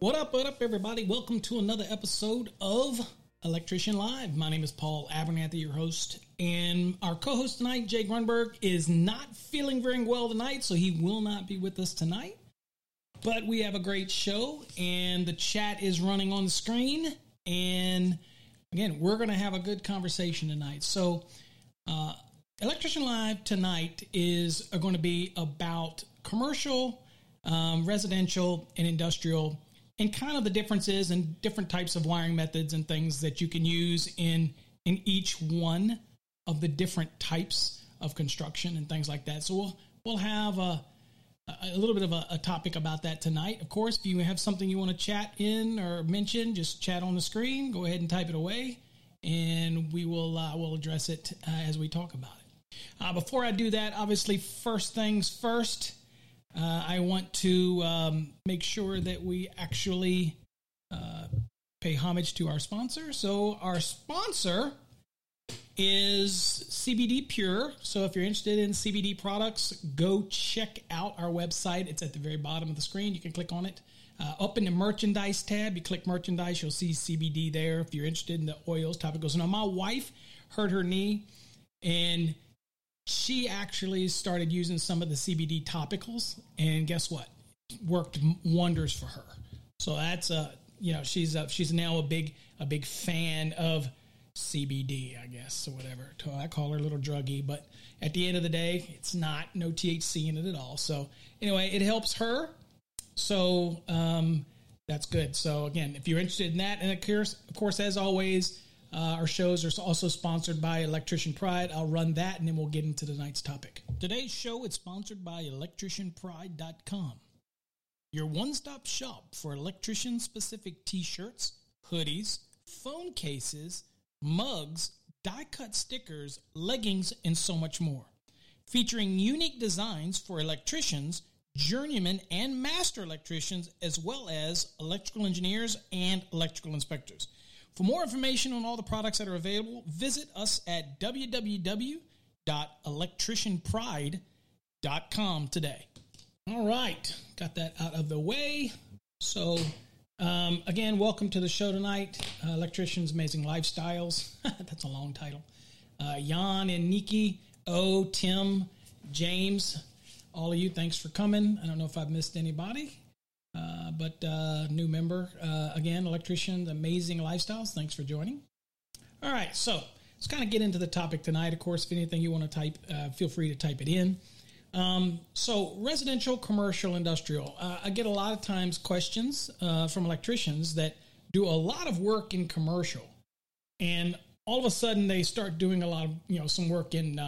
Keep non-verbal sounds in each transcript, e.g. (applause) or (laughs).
What up, what up, everybody? Welcome to another episode of Electrician Live. My name is Paul Abernathy, your host, and our co host tonight, Jay Grunberg, is not feeling very well tonight, so he will not be with us tonight. But we have a great show, and the chat is running on the screen. And again, we're going to have a good conversation tonight. So, uh, Electrician Live tonight is going to be about commercial, um, residential, and industrial, and kind of the differences and different types of wiring methods and things that you can use in in each one of the different types of construction and things like that. So we'll we'll have a a little bit of a, a topic about that tonight. Of course, if you have something you want to chat in or mention, just chat on the screen. Go ahead and type it away, and we will uh, we'll address it uh, as we talk about it. Uh, before I do that, obviously, first things first, uh, I want to um, make sure that we actually uh, pay homage to our sponsor. So, our sponsor is CBD Pure. So, if you're interested in CBD products, go check out our website. It's at the very bottom of the screen. You can click on it. Uh, up in the merchandise tab, you click merchandise, you'll see CBD there. If you're interested in the oils, topicals. Now, my wife hurt her knee and she actually started using some of the CBD topicals, and guess what? Worked wonders for her. So that's a you know she's a, she's now a big a big fan of CBD, I guess, or whatever. I call her a little druggy, but at the end of the day, it's not no THC in it at all. So anyway, it helps her. So um, that's good. So again, if you're interested in that, and of course, of course, as always, uh, our shows are also sponsored by Electrician Pride. I'll run that, and then we'll get into tonight's topic. Today's show is sponsored by ElectricianPride.com, your one-stop shop for electrician-specific T-shirts, hoodies, phone cases, mugs, die-cut stickers, leggings, and so much more. Featuring unique designs for electricians, journeymen, and master electricians, as well as electrical engineers and electrical inspectors. For more information on all the products that are available, visit us at www.electricianpride.com today. All right, got that out of the way. So, um, again, welcome to the show tonight. Uh, Electricians Amazing Lifestyles. (laughs) That's a long title. Uh, Jan and Nikki, O, Tim, James, all of you, thanks for coming. I don't know if I've missed anybody. Uh, but uh, new member uh, again, electrician, amazing lifestyles. Thanks for joining. All right, so let's kind of get into the topic tonight. Of course, if anything you want to type, uh, feel free to type it in. Um, so, residential, commercial, industrial. Uh, I get a lot of times questions uh, from electricians that do a lot of work in commercial, and all of a sudden they start doing a lot of you know some work in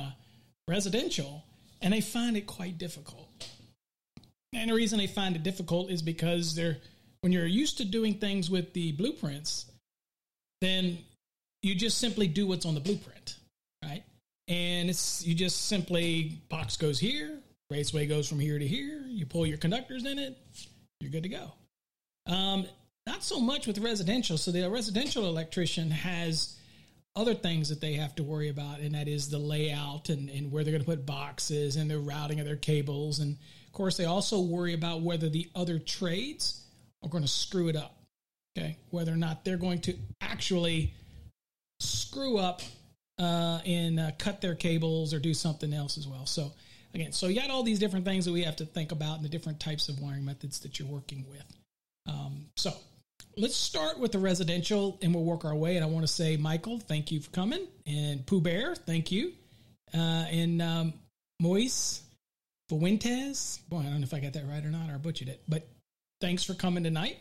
residential, and they find it quite difficult. And the reason they find it difficult is because they're when you're used to doing things with the blueprints, then you just simply do what's on the blueprint, right? and it's you just simply box goes here, raceway goes from here to here. You pull your conductors in it, you're good to go. Um, not so much with residential. So the residential electrician has other things that they have to worry about, and that is the layout and, and where they're going to put boxes and the routing of their cables. And of course, they also worry about whether the other trades are going to screw it up. Okay, whether or not they're going to actually screw up uh, and uh, cut their cables or do something else as well. So again, so you got all these different things that we have to think about and the different types of wiring methods that you're working with. Um, so let's start with the residential and we'll work our way. And I want to say, Michael, thank you for coming, and Pooh Bear, thank you, uh, and um, Moise Fuentes. Boy, I don't know if I got that right or not, or I butchered it, but thanks for coming tonight.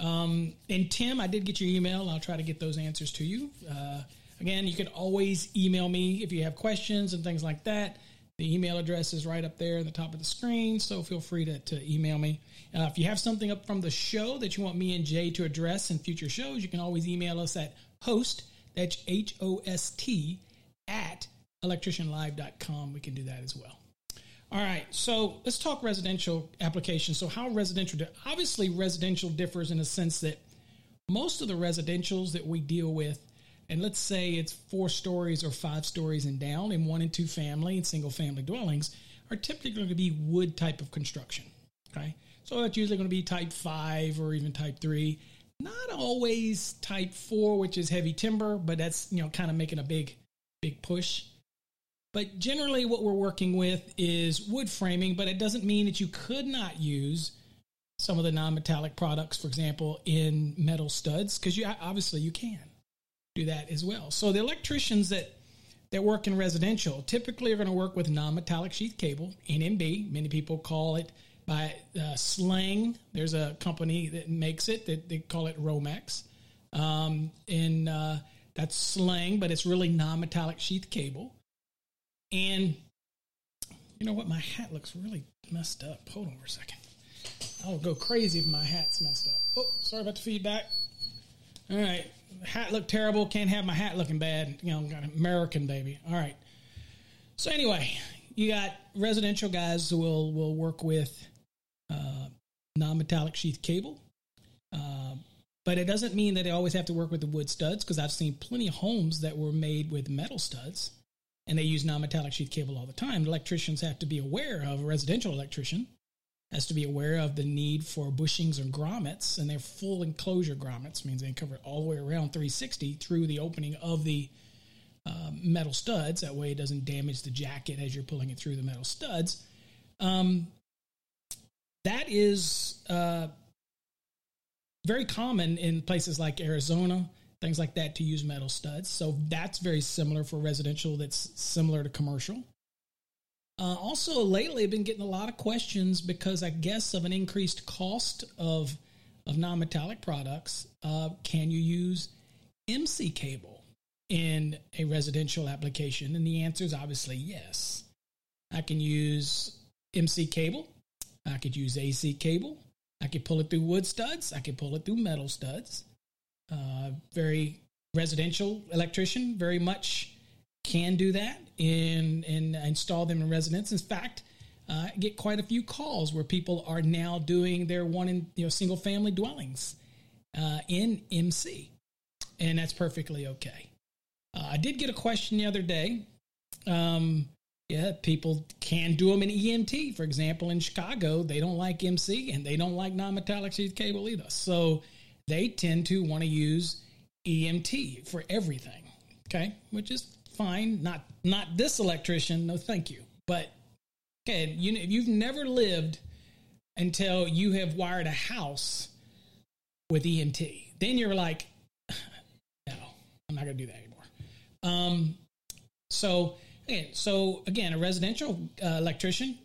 Um, and Tim, I did get your email. I'll try to get those answers to you. Uh, again, you can always email me if you have questions and things like that. The email address is right up there at the top of the screen, so feel free to, to email me. Uh, if you have something up from the show that you want me and Jay to address in future shows, you can always email us at host, that's H O S T, at electricianlive.com. We can do that as well. All right, so let's talk residential applications. So, how residential? Obviously, residential differs in a sense that most of the residentials that we deal with, and let's say it's four stories or five stories and down, in one and two family and single family dwellings, are typically going to be wood type of construction. Okay, so that's usually going to be type five or even type three. Not always type four, which is heavy timber, but that's you know kind of making a big, big push. But generally, what we're working with is wood framing, but it doesn't mean that you could not use some of the non-metallic products, for example, in metal studs, because you obviously you can do that as well. So the electricians that that work in residential typically are going to work with non-metallic sheath cable, NMB. Many people call it by uh, slang. There's a company that makes it that they call it Romex, um, and uh, that's slang, but it's really non-metallic sheath cable. And you know what? My hat looks really messed up. Hold on for a second. I'll go crazy if my hat's messed up. Oh, sorry about the feedback. All right. Hat looked terrible. Can't have my hat looking bad. You know, got an American baby. All right. So anyway, you got residential guys who will will work with uh, non-metallic sheath cable, uh, but it doesn't mean that they always have to work with the wood studs because I've seen plenty of homes that were made with metal studs and they use non-metallic sheath cable all the time. Electricians have to be aware of a residential electrician has to be aware of the need for bushings and grommets, and they're full enclosure grommets means they cover it all the way around 360 through the opening of the uh, metal studs. That way, it doesn't damage the jacket as you're pulling it through the metal studs. Um, that is uh, very common in places like Arizona, things like that, to use metal studs. So that's very similar for residential. That's similar to commercial. Uh, also, lately, I've been getting a lot of questions because I guess of an increased cost of of non-metallic products. Uh, can you use MC cable in a residential application? And the answer is obviously yes. I can use MC cable. I could use AC cable. I could pull it through wood studs. I could pull it through metal studs. Uh, very residential electrician, very much can do that and, and install them in residence. In fact, uh, get quite a few calls where people are now doing their one in you know single family dwellings uh, in MC, and that's perfectly okay. Uh, I did get a question the other day. Um, yeah, people can do them in EMT. For example, in Chicago, they don't like MC and they don't like non-metallic sheath cable either. So they tend to want to use EMT for everything. Okay, which is fine. Not not this electrician. No, thank you. But okay, you you've never lived until you have wired a house with EMT. Then you're like, (sighs) no, I'm not going to do that anymore. Um, so again, so again, a residential uh, electrician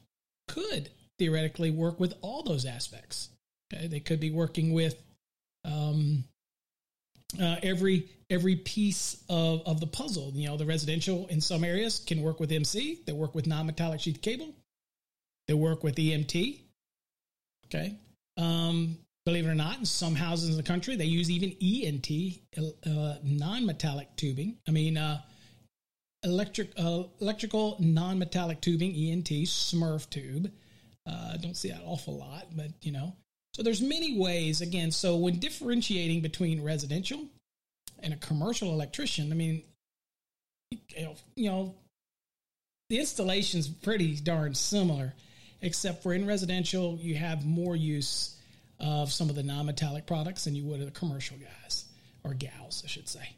could theoretically work with all those aspects. Okay, they could be working with um, uh, every every piece of, of the puzzle. You know, the residential in some areas can work with MC. They work with non-metallic sheath cable. They work with EMT. Okay. Um, believe it or not, in some houses in the country, they use even ENT, uh, non-metallic tubing. I mean, uh, electric uh, electrical non-metallic tubing ENT Smurf tube. Uh, don't see that awful lot, but you know. So there's many ways again. So when differentiating between residential and a commercial electrician, I mean, you know, the installation's pretty darn similar, except for in residential you have more use of some of the non-metallic products than you would of the commercial guys or gals, I should say.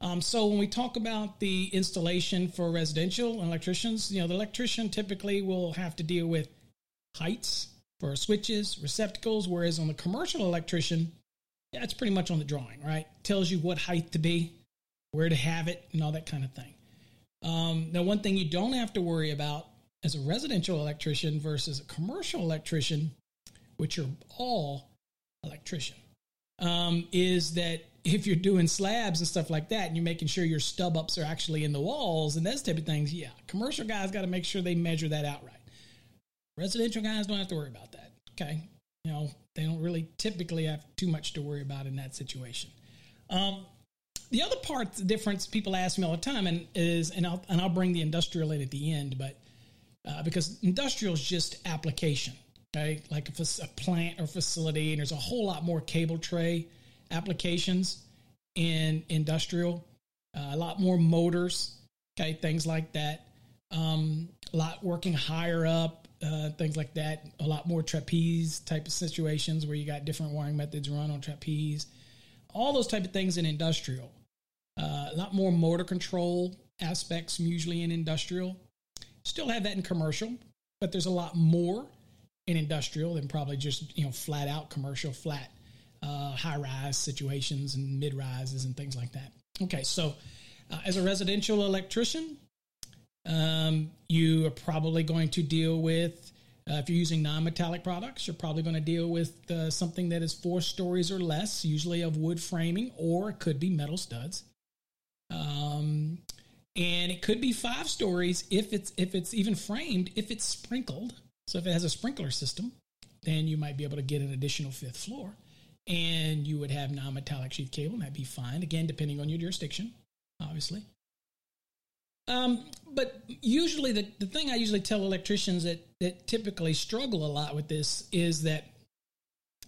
Um, so when we talk about the installation for residential electricians, you know, the electrician typically will have to deal with heights for switches, receptacles, whereas on the commercial electrician, it's pretty much on the drawing, right? Tells you what height to be, where to have it, and all that kind of thing. Um, now, one thing you don't have to worry about as a residential electrician versus a commercial electrician, which are all electrician, um, is that if you're doing slabs and stuff like that, and you're making sure your stub ups are actually in the walls and those type of things, yeah, commercial guys got to make sure they measure that out right. Residential guys don't have to worry about that. Okay, you know they don't really typically have too much to worry about in that situation. Um, the other part, the difference people ask me all the time, and is, and I'll and I'll bring the industrial in at the end, but uh, because industrial is just application, okay, like a, a plant or facility, and there's a whole lot more cable tray applications in industrial, uh, a lot more motors, okay, things like that. Um, a lot working higher up, uh, things like that. A lot more trapeze type of situations where you got different wiring methods run on trapeze. All those type of things in industrial. Uh, a lot more motor control aspects usually in industrial. Still have that in commercial, but there's a lot more in industrial than probably just you know flat out commercial, flat uh, high rise situations and mid rises and things like that. Okay, so uh, as a residential electrician, um, you are probably going to deal with uh, if you're using non-metallic products, you're probably going to deal with uh, something that is four stories or less, usually of wood framing, or it could be metal studs. Um, and it could be five stories if it's if it's even framed if it's sprinkled. So if it has a sprinkler system, then you might be able to get an additional fifth floor, and you would have non-metallic sheath cable, and that'd be fine. Again, depending on your jurisdiction, obviously. Um, but usually, the, the thing I usually tell electricians that, that typically struggle a lot with this is that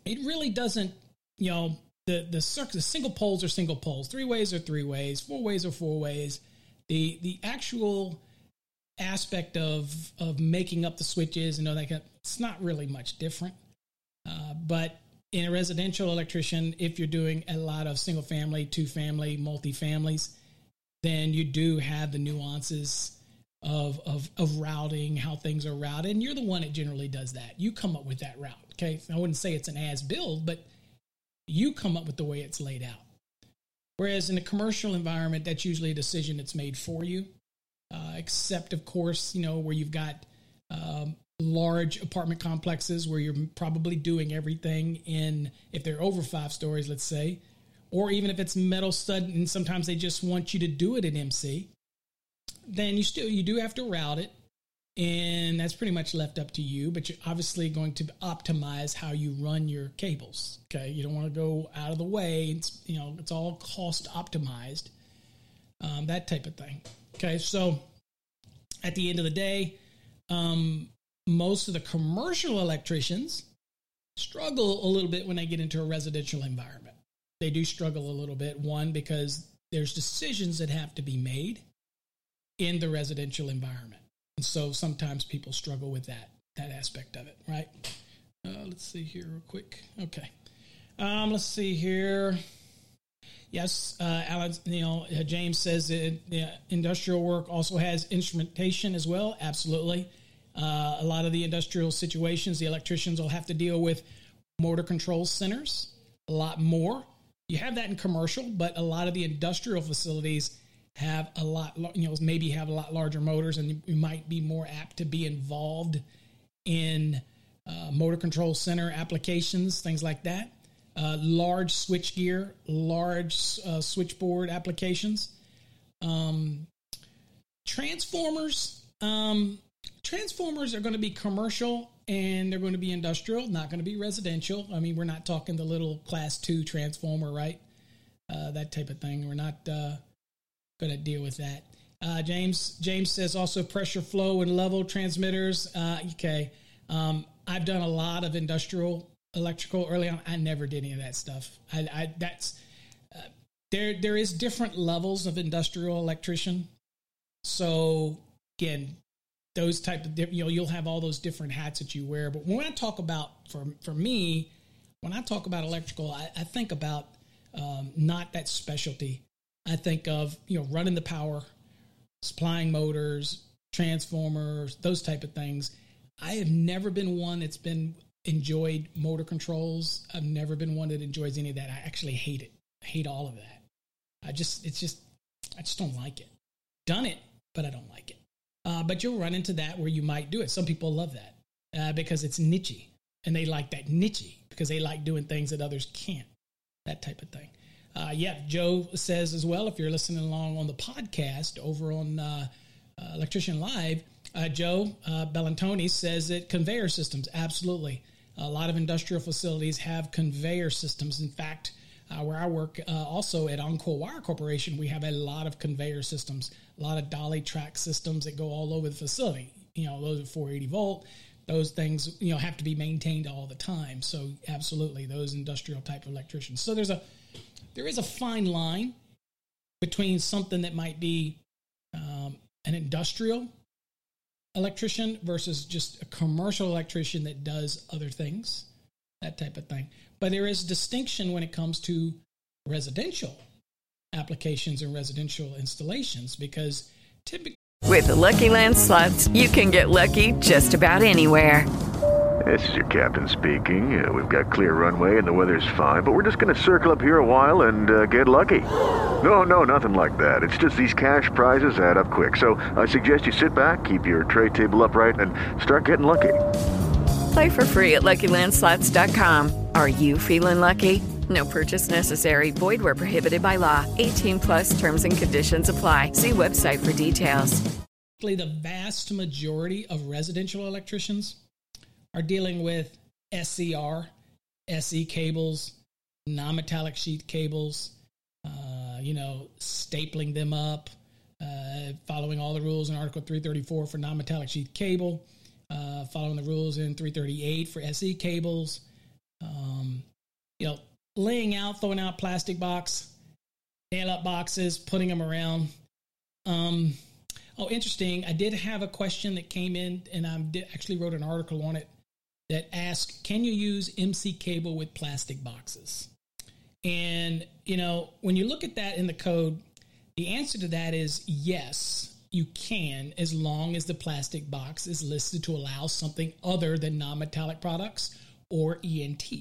it really doesn't, you know, the the, circ- the single poles are single poles, three ways are three ways, four ways are four ways. The the actual aspect of of making up the switches and all that, kind of, it's not really much different. Uh, but in a residential electrician, if you're doing a lot of single family, two family, multi families, then you do have the nuances of, of of routing, how things are routed, and you're the one that generally does that. You come up with that route. Okay, I wouldn't say it's an as build, but you come up with the way it's laid out. Whereas in a commercial environment, that's usually a decision that's made for you. Uh, except, of course, you know where you've got um, large apartment complexes where you're probably doing everything in if they're over five stories, let's say, or even if it's metal stud and sometimes they just want you to do it in MC, then you still you do have to route it. And that's pretty much left up to you but you're obviously going to optimize how you run your cables okay? You don't want to go out of the way. It's you know it's all cost optimized um, that type of thing okay? So at the end of the day um, most of the commercial electricians struggle a little bit when they get into a residential environment they do struggle a little bit. One, because there's decisions that have to be made in the residential environment. And so sometimes people struggle with that, that aspect of it, right? Uh, let's see here real quick. Okay. Um, let's see here. Yes, uh, Alan, you know, uh, James says that uh, industrial work also has instrumentation as well. Absolutely. Uh, a lot of the industrial situations, the electricians will have to deal with motor control centers a lot more you have that in commercial, but a lot of the industrial facilities have a lot, you know, maybe have a lot larger motors, and you might be more apt to be involved in uh, motor control center applications, things like that. Uh, large switch gear, large uh, switchboard applications. Um, transformers, um, transformers are going to be commercial and they're going to be industrial, not going to be residential. I mean, we're not talking the little class two transformer, right? Uh, that type of thing. We're not uh, going to deal with that. Uh, James James says also pressure flow and level transmitters. Uh, okay, um, I've done a lot of industrial electrical early on. I never did any of that stuff. I, I that's uh, there. There is different levels of industrial electrician. So again, those type of you know you'll have all those different hats that you wear. But when I talk about for for me, when I talk about electrical, I, I think about um, not that specialty. I think of you know running the power, supplying motors, transformers, those type of things. I have never been one that's been enjoyed motor controls. I've never been one that enjoys any of that. I actually hate it. I hate all of that. I just it's just I just don't like it. Done it, but I don't like it. Uh, but you'll run into that where you might do it. Some people love that uh, because it's nichey and they like that nichey because they like doing things that others can't. That type of thing. Uh, yeah, Joe says as well, if you're listening along on the podcast over on uh, uh, Electrician Live, uh, Joe Bellantoni says that conveyor systems, absolutely. A lot of industrial facilities have conveyor systems. In fact, uh, where I work, uh, also at Encore Wire Corporation, we have a lot of conveyor systems, a lot of dolly track systems that go all over the facility. You know, those are 480 volt. Those things, you know, have to be maintained all the time. So, absolutely, those industrial type of electricians. So, there's a there is a fine line between something that might be um, an industrial electrician versus just a commercial electrician that does other things, that type of thing. But there is distinction when it comes to residential applications and residential installations because typically. With the Lucky Land slots, you can get lucky just about anywhere. This is your captain speaking. Uh, we've got clear runway and the weather's fine, but we're just going to circle up here a while and uh, get lucky. No, no, nothing like that. It's just these cash prizes add up quick. So I suggest you sit back, keep your tray table upright, and start getting lucky. Play for free at LuckyLandSlots.com. Are you feeling lucky? No purchase necessary. Void where prohibited by law. 18 plus terms and conditions apply. See website for details. The vast majority of residential electricians are dealing with SER, SE cables, non-metallic sheath cables, uh, you know, stapling them up, uh, following all the rules in Article 334 for non-metallic sheath cable, uh, following the rules in 338 for SE cables, um, you know, laying out, throwing out plastic box, nail up boxes, putting them around. Um, oh, interesting. I did have a question that came in, and I actually wrote an article on it that asked, can you use MC cable with plastic boxes? And, you know, when you look at that in the code, the answer to that is yes, you can, as long as the plastic box is listed to allow something other than non metallic products or ENT.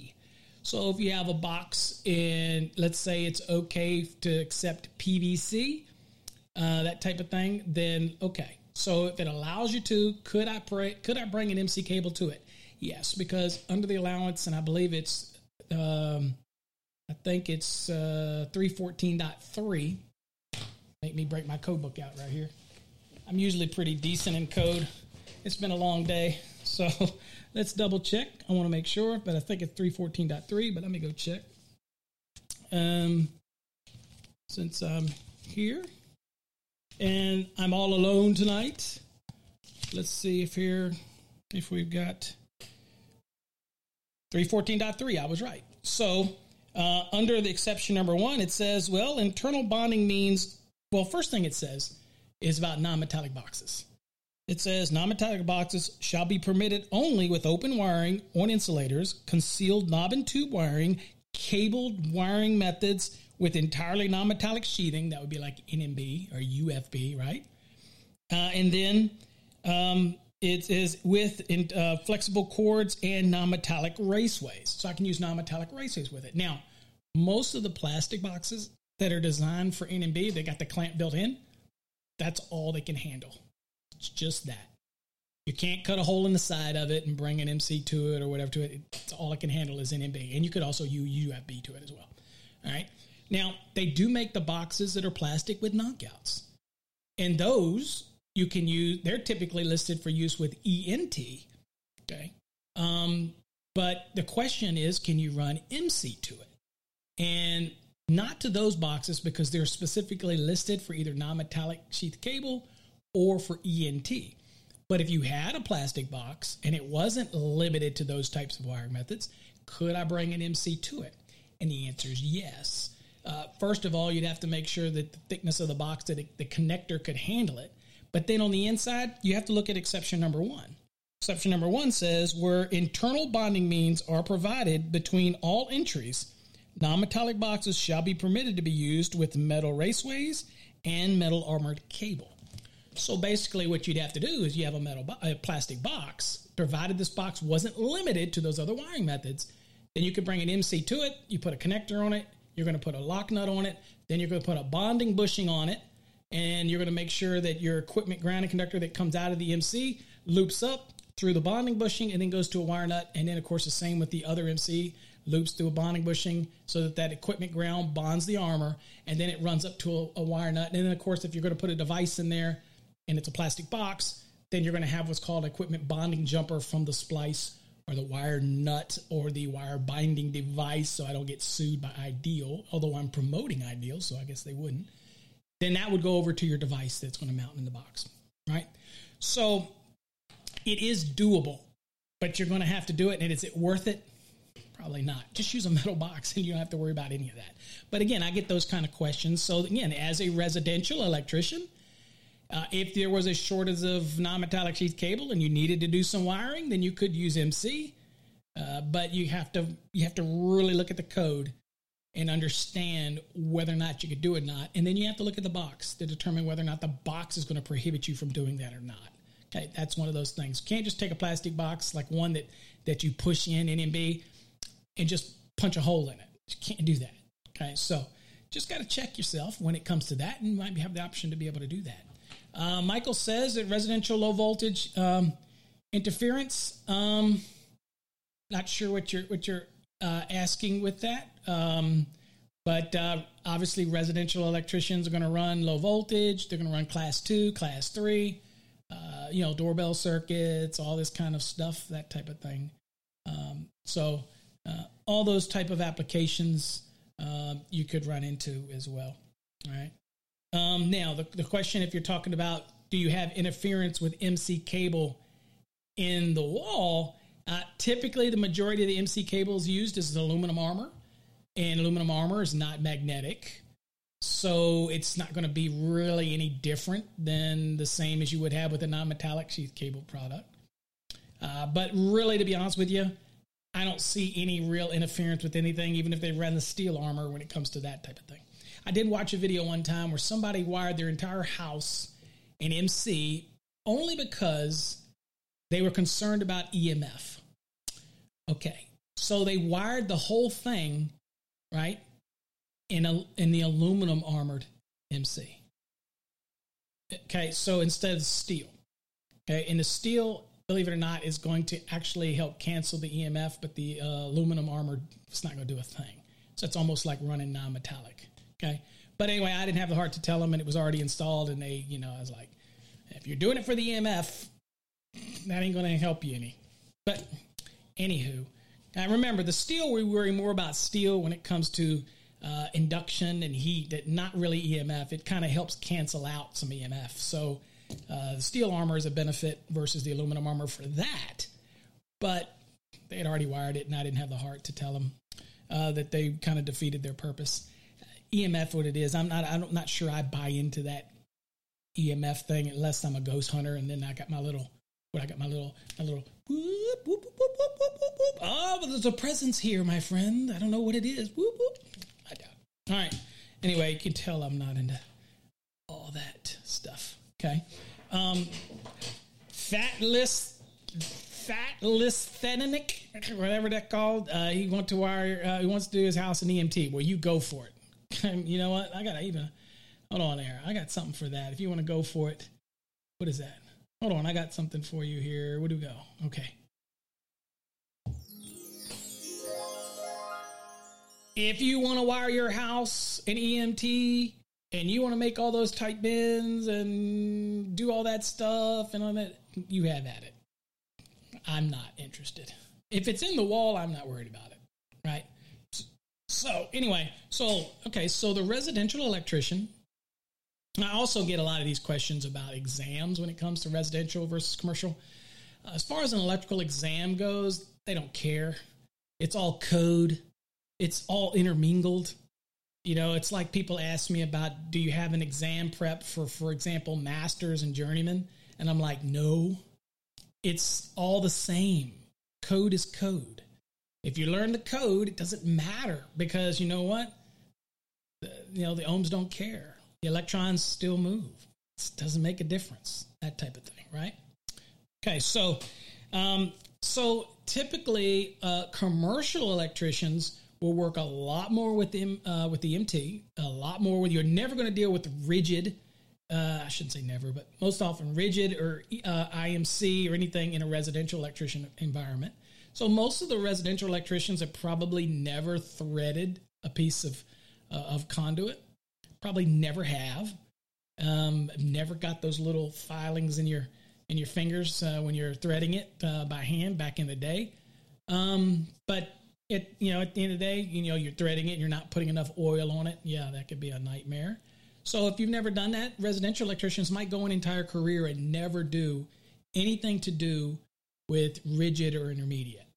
So if you have a box and let's say it's okay to accept PVC, uh, that type of thing, then okay. So if it allows you to, could I pray, could I bring an MC cable to it? Yes, because under the allowance, and I believe it's, um, I think it's uh, 314.3. Make me break my code book out right here. I'm usually pretty decent in code. It's been a long day, so (laughs) let's double check. I want to make sure, but I think it's 314.3, but let me go check. Um, since I'm here and I'm all alone tonight, let's see if here, if we've got 314.3. I was right. So, uh, under the exception number one, it says, well, internal bonding means, well, first thing it says is about non metallic boxes. It says non metallic boxes shall be permitted only with open wiring on insulators, concealed knob and tube wiring, cabled wiring methods with entirely non metallic sheathing. That would be like NMB or UFB, right? Uh, and then um, it is with in, uh, flexible cords and non-metallic raceways. So I can use non-metallic raceways with it. Now, most of the plastic boxes that are designed for NMB, they got the clamp built in. That's all they can handle. It's just that. You can't cut a hole in the side of it and bring an MC to it or whatever to it. It's all it can handle is NMB. And you could also use UFB to it as well. All right. Now, they do make the boxes that are plastic with knockouts. And those you can use they're typically listed for use with ENT. Okay. Um, but the question is, can you run MC to it? And not to those boxes because they're specifically listed for either non metallic sheath cable or for ENT. But if you had a plastic box and it wasn't limited to those types of wiring methods, could I bring an MC to it? And the answer is yes. Uh, first of all, you'd have to make sure that the thickness of the box, that the connector could handle it. But then on the inside, you have to look at exception number one. Exception number one says where internal bonding means are provided between all entries, non metallic boxes shall be permitted to be used with metal raceways and metal armored cable. So basically, what you'd have to do is you have a metal, bo- a plastic box. Provided this box wasn't limited to those other wiring methods, then you could bring an MC to it. You put a connector on it. You're going to put a lock nut on it. Then you're going to put a bonding bushing on it, and you're going to make sure that your equipment grounding conductor that comes out of the MC loops up through the bonding bushing and then goes to a wire nut. And then, of course, the same with the other MC loops through a bonding bushing so that that equipment ground bonds the armor, and then it runs up to a, a wire nut. And then, of course, if you're going to put a device in there and it's a plastic box, then you're going to have what's called equipment bonding jumper from the splice or the wire nut or the wire binding device so I don't get sued by Ideal, although I'm promoting Ideal, so I guess they wouldn't. Then that would go over to your device that's going to mount in the box, right? So it is doable, but you're going to have to do it. And is it worth it? Probably not. Just use a metal box and you don't have to worry about any of that. But again, I get those kind of questions. So again, as a residential electrician, uh, if there was a shortage of non-metallic sheath cable and you needed to do some wiring, then you could use MC. Uh, but you have to you have to really look at the code and understand whether or not you could do it or not, and then you have to look at the box to determine whether or not the box is going to prohibit you from doing that or not. Okay, that's one of those things. You can't just take a plastic box like one that that you push in NMB and just punch a hole in it. You can't do that. Okay, so just got to check yourself when it comes to that, and you might have the option to be able to do that. Uh, Michael says that residential low voltage um, interference. Um, not sure what you're what you're uh, asking with that, um, but uh, obviously residential electricians are going to run low voltage. They're going to run class two, class three. Uh, you know, doorbell circuits, all this kind of stuff, that type of thing. Um, so uh, all those type of applications um, you could run into as well. All right. Um, now, the, the question if you're talking about do you have interference with MC cable in the wall? Uh, typically, the majority of the MC cables used is aluminum armor, and aluminum armor is not magnetic. So it's not going to be really any different than the same as you would have with a non metallic sheath cable product. Uh, but really, to be honest with you, I don't see any real interference with anything, even if they run the steel armor when it comes to that type of thing. I did watch a video one time where somebody wired their entire house in MC only because they were concerned about EMF. Okay, so they wired the whole thing, right, in a in the aluminum armored MC. Okay, so instead of steel. Okay, and the steel, believe it or not, is going to actually help cancel the EMF, but the uh, aluminum armor is not going to do a thing. So it's almost like running non-metallic. Okay. But anyway, I didn't have the heart to tell them, and it was already installed. And they, you know, I was like, if you're doing it for the EMF, that ain't going to help you any. But anywho, now remember the steel, we worry more about steel when it comes to uh, induction and heat, that not really EMF. It kind of helps cancel out some EMF. So uh, the steel armor is a benefit versus the aluminum armor for that. But they had already wired it, and I didn't have the heart to tell them uh, that they kind of defeated their purpose. EMF what it is. I'm not I'm not sure I buy into that EMF thing unless I'm a ghost hunter and then I got my little what I got my little my little whoop, whoop, whoop, whoop, whoop, whoop, whoop. Oh, but there's a presence here, my friend. I don't know what it is. Whoop, whoop. I doubt. All right. Anyway, you can tell I'm not into all that stuff. Okay. Um fatless fatlisthenic, whatever that called. Uh, he wants to wire. Uh, he wants to do his house in EMT. Well, you go for it. (laughs) you know what? I gotta even hold on there. I got something for that. If you want to go for it, what is that? Hold on, I got something for you here. Where do we go? Okay. If you want to wire your house in EMT and you want to make all those tight bends and do all that stuff and all that, you have at it. I'm not interested. If it's in the wall, I'm not worried about it. Right? So anyway, so okay, so the residential electrician. I also get a lot of these questions about exams when it comes to residential versus commercial. Uh, as far as an electrical exam goes, they don't care. It's all code. It's all intermingled. You know, it's like people ask me about do you have an exam prep for, for example, masters and journeyman? And I'm like, no, it's all the same. Code is code. If you learn the code, it doesn't matter because you know what? The, you know, the ohms don't care. The electrons still move. It doesn't make a difference. That type of thing, right? Okay, so um, so typically, uh, commercial electricians will work a lot more with the uh, with the MT, a lot more with. You're never going to deal with rigid. Uh, I shouldn't say never, but most often rigid or uh, IMC or anything in a residential electrician environment. So most of the residential electricians have probably never threaded a piece of uh, of conduit. Probably never have. Um, never got those little filings in your in your fingers uh, when you're threading it uh, by hand back in the day. Um, but it, you know, at the end of the day, you know, you're threading it, and you're not putting enough oil on it. Yeah, that could be a nightmare. So if you've never done that, residential electricians might go an entire career and never do anything to do with rigid or intermediate.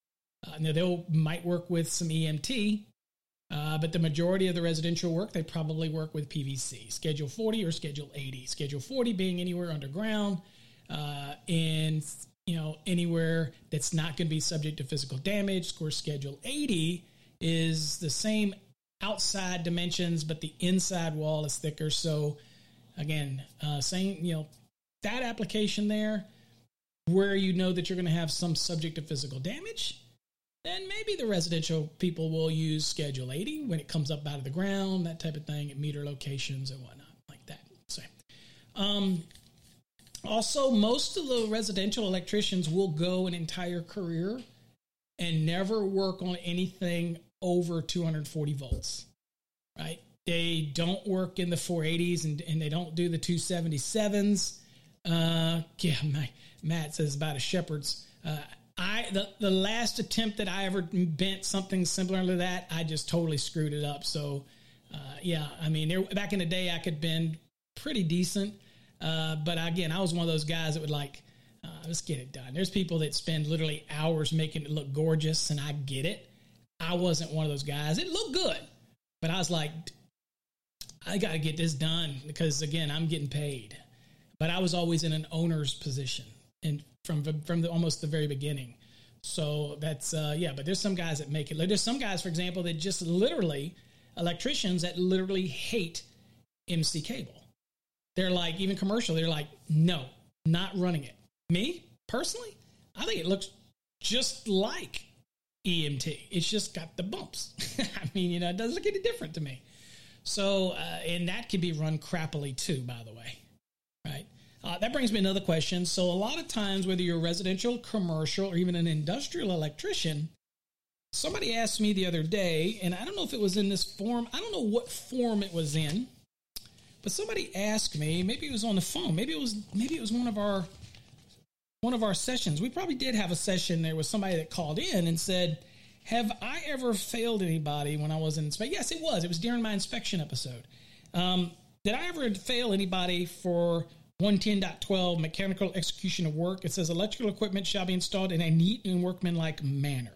Uh, now they might work with some EMT, uh, but the majority of the residential work they probably work with PVC, Schedule 40 or Schedule 80. Schedule 40 being anywhere underground, uh, and you know anywhere that's not going to be subject to physical damage. Of course, Schedule 80 is the same outside dimensions, but the inside wall is thicker. So again, uh, same you know that application there, where you know that you're going to have some subject to physical damage. Then maybe the residential people will use Schedule 80 when it comes up out of the ground, that type of thing, at meter locations and whatnot, like that. So, um, also, most of the residential electricians will go an entire career and never work on anything over 240 volts, right? They don't work in the 480s and, and they don't do the 277s. Uh, yeah, (laughs) my, Matt says about a shepherd's. Uh, I the, the last attempt that I ever bent something similar to that, I just totally screwed it up. So, uh, yeah, I mean, there, back in the day, I could bend pretty decent. Uh, but again, I was one of those guys that would like, uh, let's get it done. There's people that spend literally hours making it look gorgeous, and I get it. I wasn't one of those guys. It looked good, but I was like, I got to get this done because again, I'm getting paid. But I was always in an owner's position, and from from the, almost the very beginning. So that's uh, yeah. But there's some guys that make it. There's some guys, for example, that just literally electricians that literally hate MC cable they're like, even commercial, they're like, no, not running it. Me, personally, I think it looks just like EMT. It's just got the bumps. (laughs) I mean, you know, it doesn't look any different to me. So, uh, and that can be run crappily too, by the way. Right? Uh, that brings me another question. So, a lot of times, whether you're a residential, commercial, or even an industrial electrician, somebody asked me the other day, and I don't know if it was in this form, I don't know what form it was in but somebody asked me, maybe it was on the phone, maybe it was maybe it was one of our one of our sessions. We probably did have a session. There was somebody that called in and said, "Have I ever failed anybody when I was in inspection?" Yes, it was. It was during my inspection episode. Um, did I ever fail anybody for 110.12 mechanical execution of work? It says electrical equipment shall be installed in a neat and workmanlike manner.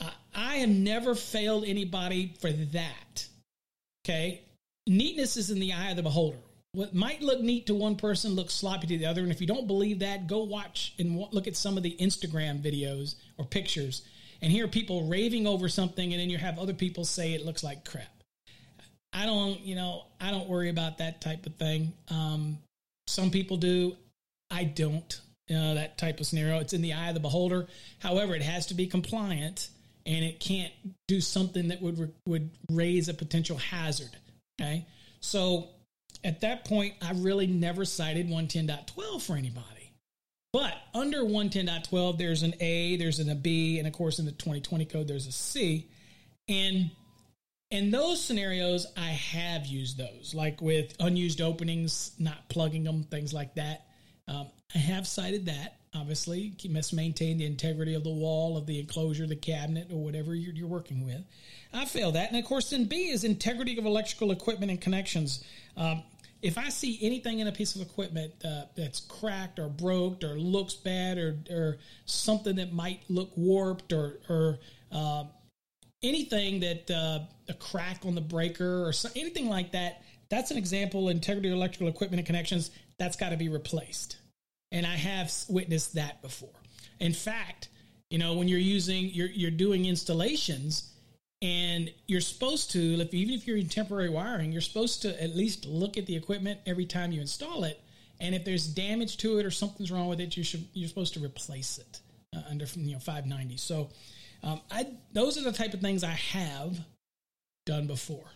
Uh, I have never failed anybody for that. Okay neatness is in the eye of the beholder. What might look neat to one person looks sloppy to the other. And if you don't believe that, go watch and look at some of the Instagram videos or pictures and hear people raving over something, and then you have other people say it looks like crap. I don't, you know, I don't worry about that type of thing. Um, some people do. I don't. You know, that type of scenario. It's in the eye of the beholder. However, it has to be compliant, and it can't do something that would would raise a potential hazard. Okay. So at that point, I really never cited 110.12 for anybody. But under 110.12, there's an A, there's an a B, and of course in the 2020 code, there's a C. And in those scenarios, I have used those, like with unused openings, not plugging them, things like that. Um, I have cited that. Obviously. You must maintain the integrity of the wall, of the enclosure, the cabinet, or whatever you're, you're working with. I fail that. And of course, then B is integrity of electrical equipment and connections. Um, if I see anything in a piece of equipment uh, that's cracked or broke or looks bad or, or something that might look warped or, or uh, anything that uh, a crack on the breaker or so, anything like that, that's an example integrity of electrical equipment and connections that's got to be replaced. And I have witnessed that before. In fact, you know, when you're using, you're, you're doing installations and you're supposed to, if, even if you're in temporary wiring, you're supposed to at least look at the equipment every time you install it. And if there's damage to it or something's wrong with it, you should, you're supposed to replace it uh, under, you know, 590. So, um, I, those are the type of things I have done before.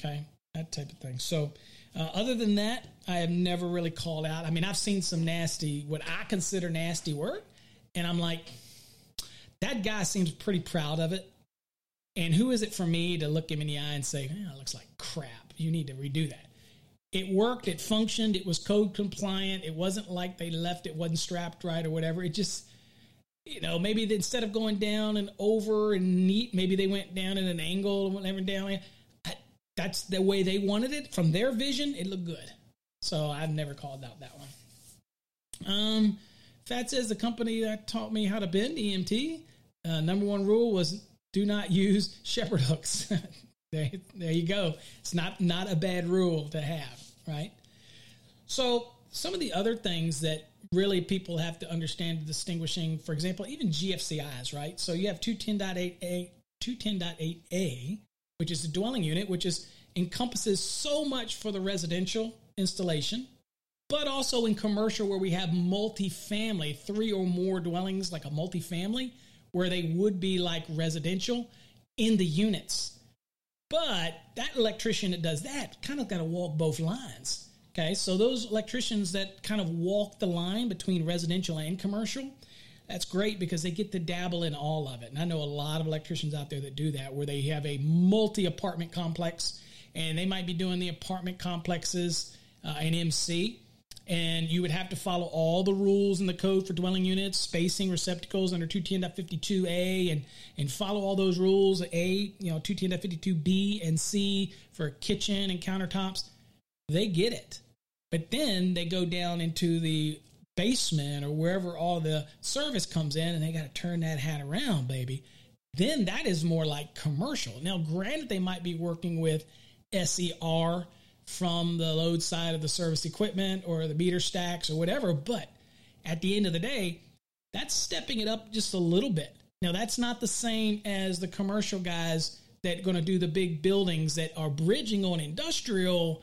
Okay. That type of thing. So, uh, other than that, I have never really called out. I mean, I've seen some nasty, what I consider nasty work, and I'm like, that guy seems pretty proud of it. And who is it for me to look him in the eye and say, it looks like crap. You need to redo that. It worked, it functioned, it was code compliant. It wasn't like they left it wasn't strapped right or whatever. It just, you know, maybe instead of going down and over and neat, maybe they went down at an angle and whatever down that's the way they wanted it from their vision. It looked good, so I've never called out that one. Um, Fat says the company that taught me how to bend EMT. Uh, number one rule was do not use (laughs) shepherd hooks. (laughs) there, there you go. It's not not a bad rule to have, right? So some of the other things that really people have to understand distinguishing, for example, even GFCIs, right? So you have 210.8a, 210.8a, which is the dwelling unit, which is encompasses so much for the residential installation, but also in commercial where we have multifamily, three or more dwellings, like a multifamily, where they would be like residential in the units. But that electrician that does that kind of got to walk both lines. Okay, so those electricians that kind of walk the line between residential and commercial, that's great because they get to dabble in all of it. And I know a lot of electricians out there that do that, where they have a multi apartment complex and they might be doing the apartment complexes uh, in MC. And you would have to follow all the rules in the code for dwelling units, spacing receptacles under 210.52a, and, and follow all those rules. A, you know, 210.52b and C for kitchen and countertops. They get it. But then they go down into the basement or wherever all the service comes in and they got to turn that hat around, baby, then that is more like commercial. Now, granted, they might be working with SER from the load side of the service equipment or the meter stacks or whatever, but at the end of the day, that's stepping it up just a little bit. Now, that's not the same as the commercial guys that going to do the big buildings that are bridging on industrial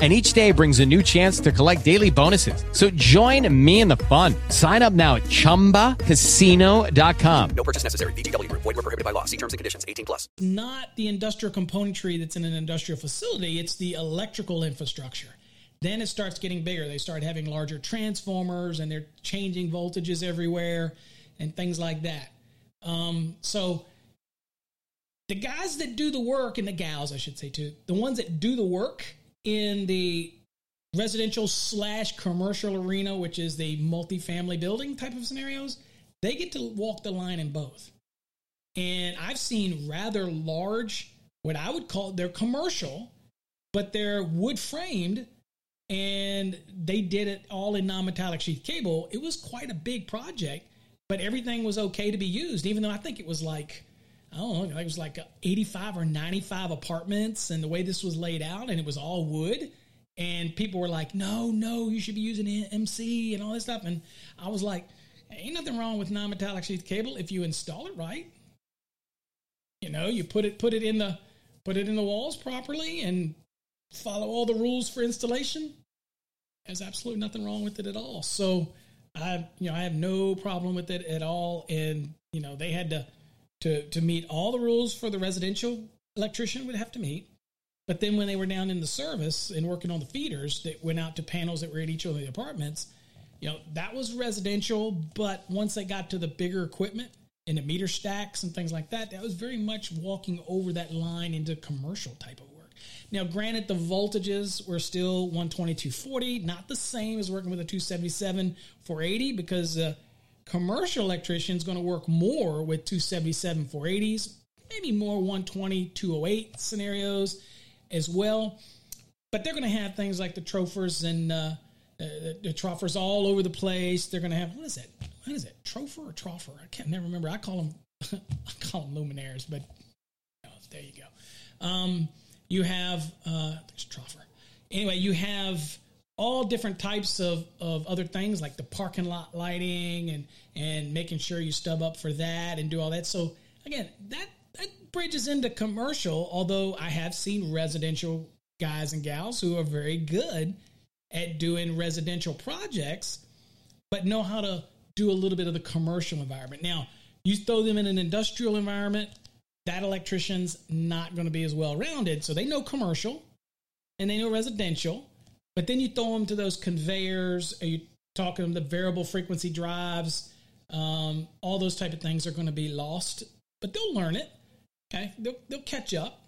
and each day brings a new chance to collect daily bonuses so join me in the fun sign up now at chumbacasino.com no purchase necessary VGW. void were prohibited by law see terms and conditions 18 plus. Not the industrial componentry that's in an industrial facility, it's the electrical infrastructure. Then it starts getting bigger. They start having larger transformers and they're changing voltages everywhere and things like that. Um, so the guys that do the work and the gals, I should say too, the ones that do the work in the residential slash commercial arena, which is the multifamily building type of scenarios, they get to walk the line in both. And I've seen rather large, what I would call they're commercial, but they're wood framed and they did it all in non metallic sheath cable. It was quite a big project, but everything was okay to be used, even though I think it was like, I don't know, it was like 85 or 95 apartments and the way this was laid out, and it was all wood. And people were like, no, no, you should be using MC and all this stuff. And I was like, ain't nothing wrong with non metallic sheath cable if you install it right. You know, you put it put it in the put it in the walls properly and follow all the rules for installation. There's absolutely nothing wrong with it at all. So I you know I have no problem with it at all. And you know they had to to to meet all the rules for the residential electrician would have to meet. But then when they were down in the service and working on the feeders that went out to panels that were at each of the apartments, you know, that was residential. But once they got to the bigger equipment and the meter stacks and things like that, that was very much walking over that line into commercial type of work. Now, granted, the voltages were still 120, 240, not the same as working with a 277, 480, because uh, commercial electrician is going to work more with 277, 480s, maybe more 120, 208 scenarios as well. But they're going to have things like the trophers and uh, the, the trophers all over the place. They're going to have what is it? What is it? Tropher or troffer? I can't never remember. I call them (laughs) I call them luminaires, but oh, there you go. Um, you have uh, there's troffer. Anyway, you have all different types of, of other things like the parking lot lighting and and making sure you stub up for that and do all that. So again, that that bridges into commercial, although I have seen residential guys and gals who are very good at doing residential projects, but know how to do a little bit of the commercial environment. Now, you throw them in an industrial environment, that electrician's not going to be as well rounded. So they know commercial and they know residential, but then you throw them to those conveyors, are you talking the variable frequency drives, um, all those type of things are going to be lost, but they'll learn it. Okay, they'll, they'll catch up,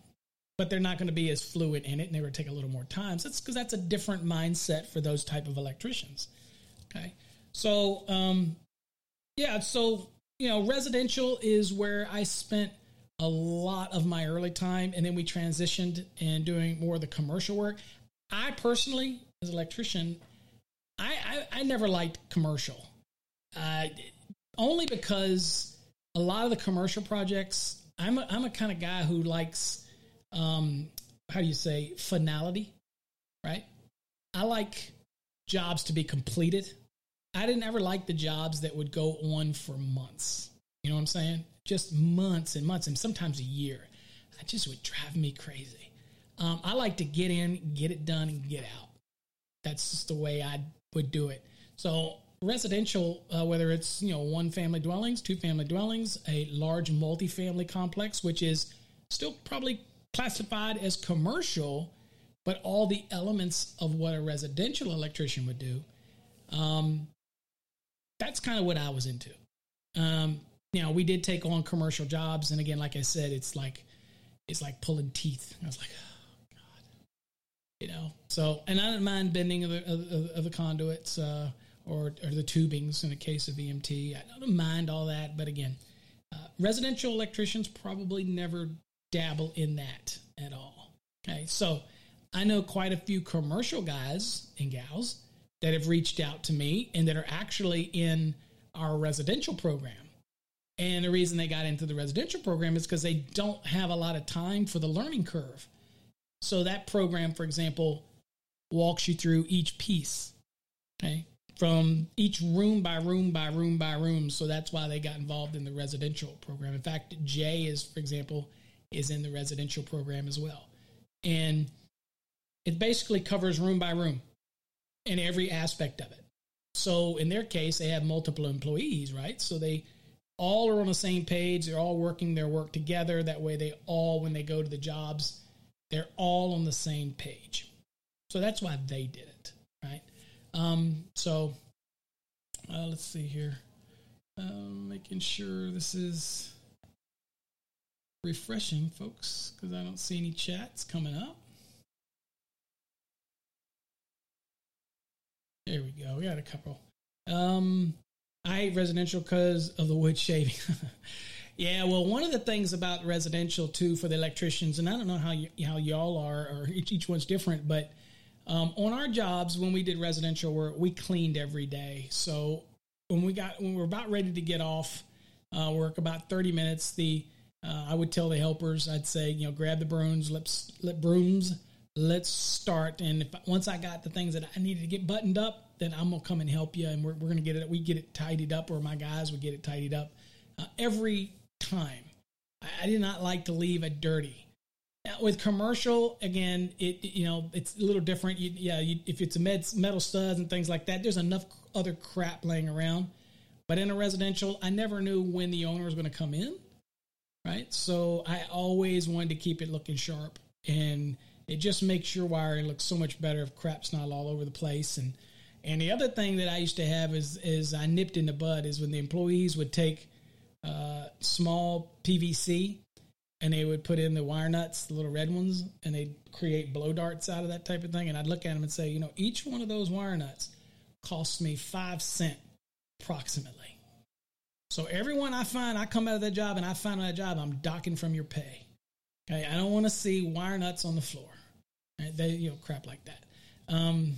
but they're not going to be as fluent in it, and they would take a little more time. So that's because that's a different mindset for those type of electricians. Okay, so um, yeah, so you know, residential is where I spent a lot of my early time, and then we transitioned and doing more of the commercial work. I personally, as an electrician, I I, I never liked commercial, uh, only because a lot of the commercial projects I'm a, I'm a kind of guy who likes, um, how do you say, finality, right? I like jobs to be completed. I didn't ever like the jobs that would go on for months. You know what I'm saying? Just months and months, and sometimes a year. That just would drive me crazy. Um, I like to get in, get it done, and get out. That's just the way I would do it. So residential, uh, whether it's you know one family dwellings, two family dwellings, a large multifamily complex, which is still probably classified as commercial, but all the elements of what a residential electrician would do. Um, that's kind of what I was into. Um, know, we did take on commercial jobs, and again, like I said, it's like it's like pulling teeth. I was like, you know. So, and I don't mind bending of the of, of the conduits. Uh, or, or the tubings in the case of EMT. I don't mind all that, but again, uh, residential electricians probably never dabble in that at all. Okay, so I know quite a few commercial guys and gals that have reached out to me and that are actually in our residential program. And the reason they got into the residential program is because they don't have a lot of time for the learning curve. So that program, for example, walks you through each piece. Okay from each room by room by room by room. So that's why they got involved in the residential program. In fact, Jay is, for example, is in the residential program as well. And it basically covers room by room in every aspect of it. So in their case, they have multiple employees, right? So they all are on the same page. They're all working their work together. That way, they all, when they go to the jobs, they're all on the same page. So that's why they did it, right? Um, so uh, let's see here. Um, making sure this is refreshing, folks, because I don't see any chats coming up. There we go. We got a couple. Um, I hate residential because of the wood shaving. (laughs) yeah, well, one of the things about residential too for the electricians, and I don't know how how y'all are, or each, each one's different, but um, on our jobs, when we did residential work, we cleaned every day. So when we got when we were about ready to get off uh, work, about thirty minutes, the uh, I would tell the helpers, I'd say, you know, grab the brooms, let's let brooms, let's start. And if once I got the things that I needed to get buttoned up, then I'm gonna come and help you, and we're, we're gonna get it. We get it tidied up, or my guys would get it tidied up uh, every time. I, did not like to leave a dirty. With commercial again it you know it's a little different. You, yeah you, if it's a med, metal studs and things like that there's enough other crap laying around. But in a residential i never knew when the owner was going to come in right? So i always wanted to keep it looking sharp. And it just makes your wiring look so much better if crap's not all over the place. And and the other thing that I used to have is is I nipped in the bud is when the employees would take uh, small PVC and they would put in the wire nuts, the little red ones, and they'd create blow darts out of that type of thing. And I'd look at them and say, you know, each one of those wire nuts costs me five cent approximately. So everyone I find, I come out of that job and I find that job, I'm docking from your pay. Okay, I don't want to see wire nuts on the floor. They, you know, crap like that. Um,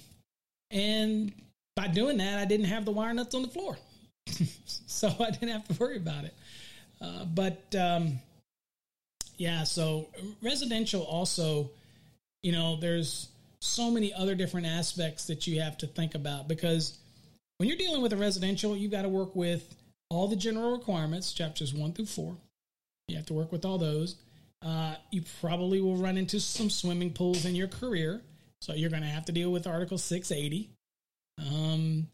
and by doing that, I didn't have the wire nuts on the floor, (laughs) so I didn't have to worry about it. Uh, but um, yeah, so residential also, you know, there's so many other different aspects that you have to think about because when you're dealing with a residential, you've got to work with all the general requirements, chapters one through four. You have to work with all those. Uh, you probably will run into some swimming pools in your career. So you're going to have to deal with Article 680. Um,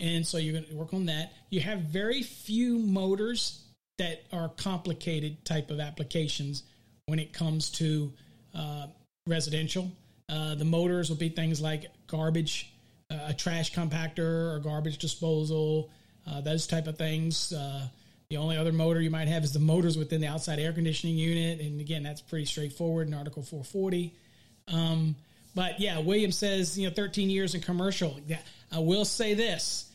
and so you're going to work on that. You have very few motors that are complicated type of applications when it comes to uh, residential. Uh, the motors will be things like garbage, uh, a trash compactor or garbage disposal, uh, those type of things. Uh, the only other motor you might have is the motors within the outside air conditioning unit, and again, that's pretty straightforward in Article 440. Um, but yeah, William says you know 13 years in commercial. Yeah, I will say this: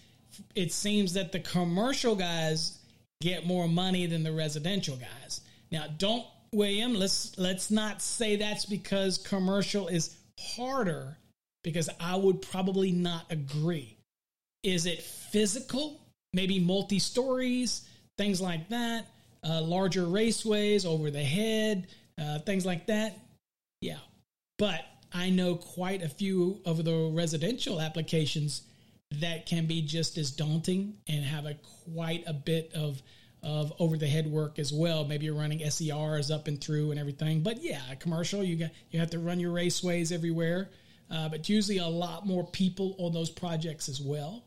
it seems that the commercial guys get more money than the residential guys. Now, don't William, let's let's not say that's because commercial is harder because I would probably not agree. Is it physical? Maybe multi stories, things like that, uh, larger raceways over the head, uh, things like that. Yeah. But I know quite a few of the residential applications that can be just as daunting and have a quite a bit of of over the head work as well. Maybe you're running SERs up and through and everything. But yeah, commercial you got you have to run your raceways everywhere. Uh, but usually a lot more people on those projects as well.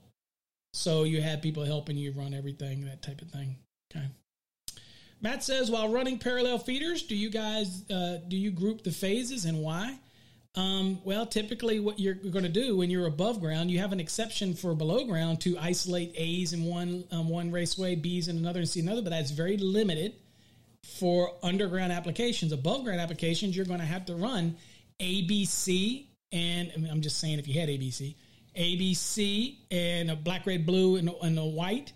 So you have people helping you run everything, that type of thing. Okay. Matt says, while running parallel feeders, do you guys uh, do you group the phases and why? Um, well, typically, what you're going to do when you're above ground, you have an exception for below ground to isolate A's in one um, one raceway, B's in another, and C another. But that's very limited for underground applications. Above ground applications, you're going to have to run ABC, and I mean, I'm just saying if you had ABC, ABC and a black, red, blue, and, and a white,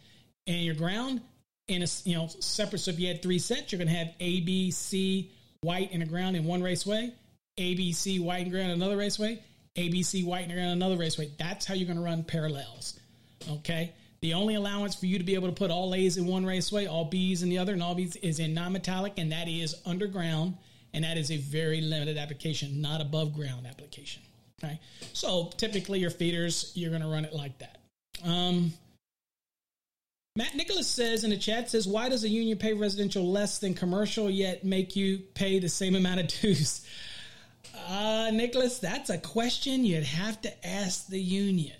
and your ground in a you know separate. So if you had three sets, you're going to have ABC, white, and a ground in one raceway ABC white and ground another raceway, ABC white and ground another raceway. That's how you're going to run parallels. Okay. The only allowance for you to be able to put all A's in one raceway, all B's in the other, and all B's is in non-metallic, and that is underground, and that is a very limited application, not above ground application. Okay. So typically your feeders, you're going to run it like that. Um, Matt Nicholas says in the chat says, why does a union pay residential less than commercial yet make you pay the same amount of dues? Uh, Nicholas, that's a question you'd have to ask the union.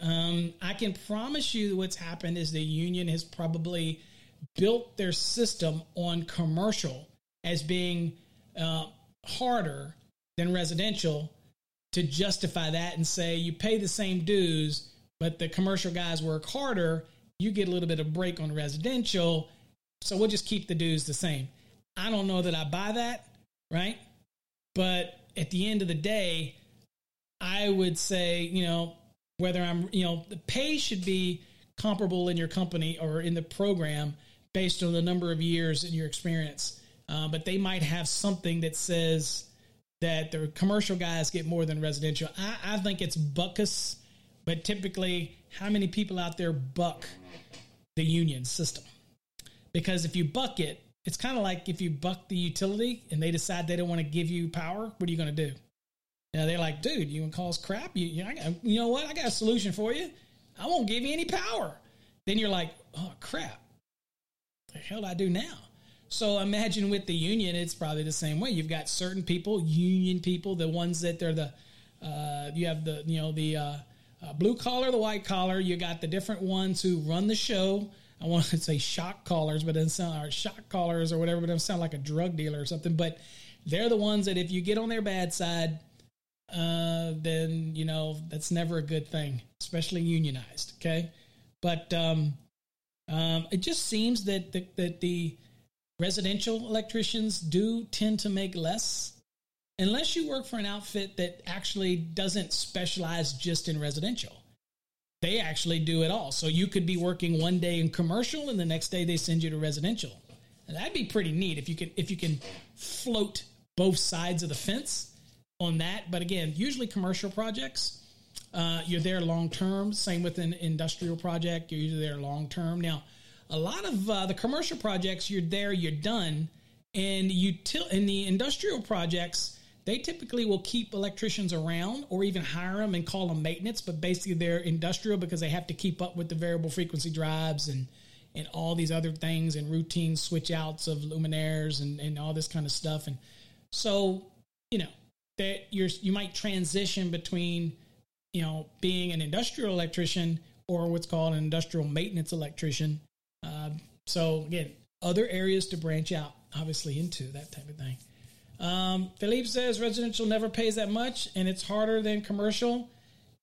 Um, I can promise you what's happened is the union has probably built their system on commercial as being uh, harder than residential to justify that and say you pay the same dues, but the commercial guys work harder. You get a little bit of break on residential, so we'll just keep the dues the same. I don't know that I buy that, right? But at the end of the day, I would say, you know, whether I'm, you know, the pay should be comparable in your company or in the program based on the number of years and your experience. Uh, but they might have something that says that the commercial guys get more than residential. I, I think it's buckus, but typically, how many people out there buck the union system? Because if you buck it, it's kind of like if you buck the utility and they decide they don't want to give you power, what are you going to do? Know, they're like, dude, you want to cause crap? You, you, know, you know what? I got a solution for you. I won't give you any power. Then you're like, oh, crap. What the hell do I do now? So imagine with the union, it's probably the same way. You've got certain people, union people, the ones that they're the, uh, you have the, you know, the uh, uh, blue collar, the white collar. You got the different ones who run the show I want to (laughs) say shock callers, but it doesn't sound shock callers or whatever, but it sound like a drug dealer or something. But they're the ones that if you get on their bad side, uh, then you know that's never a good thing, especially unionized. Okay, but um, um, it just seems that the, that the residential electricians do tend to make less unless you work for an outfit that actually doesn't specialize just in residential. They actually do it all. So you could be working one day in commercial and the next day they send you to residential. And that'd be pretty neat if you can if you can float both sides of the fence on that. But again, usually commercial projects, uh, you're there long term. Same with an industrial project, you're usually there long term. Now, a lot of uh, the commercial projects, you're there, you're done, and util- in the industrial projects, they typically will keep electricians around or even hire them and call them maintenance, but basically they're industrial because they have to keep up with the variable frequency drives and and all these other things and routine switch outs of luminaires and, and all this kind of stuff. And so, you know, that you're you might transition between, you know, being an industrial electrician or what's called an industrial maintenance electrician. Um, so again, other areas to branch out obviously into that type of thing. Um, Philippe says residential never pays that much and it's harder than commercial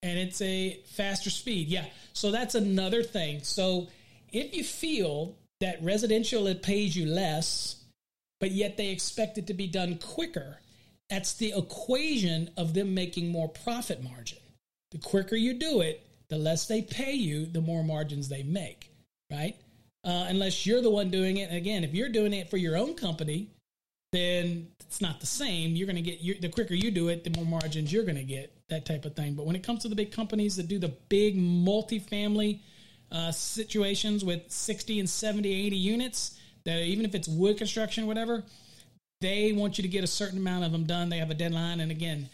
and it's a faster speed. Yeah. So that's another thing. So if you feel that residential it pays you less, but yet they expect it to be done quicker, that's the equation of them making more profit margin. The quicker you do it, the less they pay you, the more margins they make, right? Uh, unless you're the one doing it. And again, if you're doing it for your own company, then it's not the same. You're going to get your, the quicker you do it, the more margins you're going to get, that type of thing. But when it comes to the big companies that do the big multifamily uh, situations with 60 and 70, 80 units, that even if it's wood construction, whatever, they want you to get a certain amount of them done. They have a deadline. And again,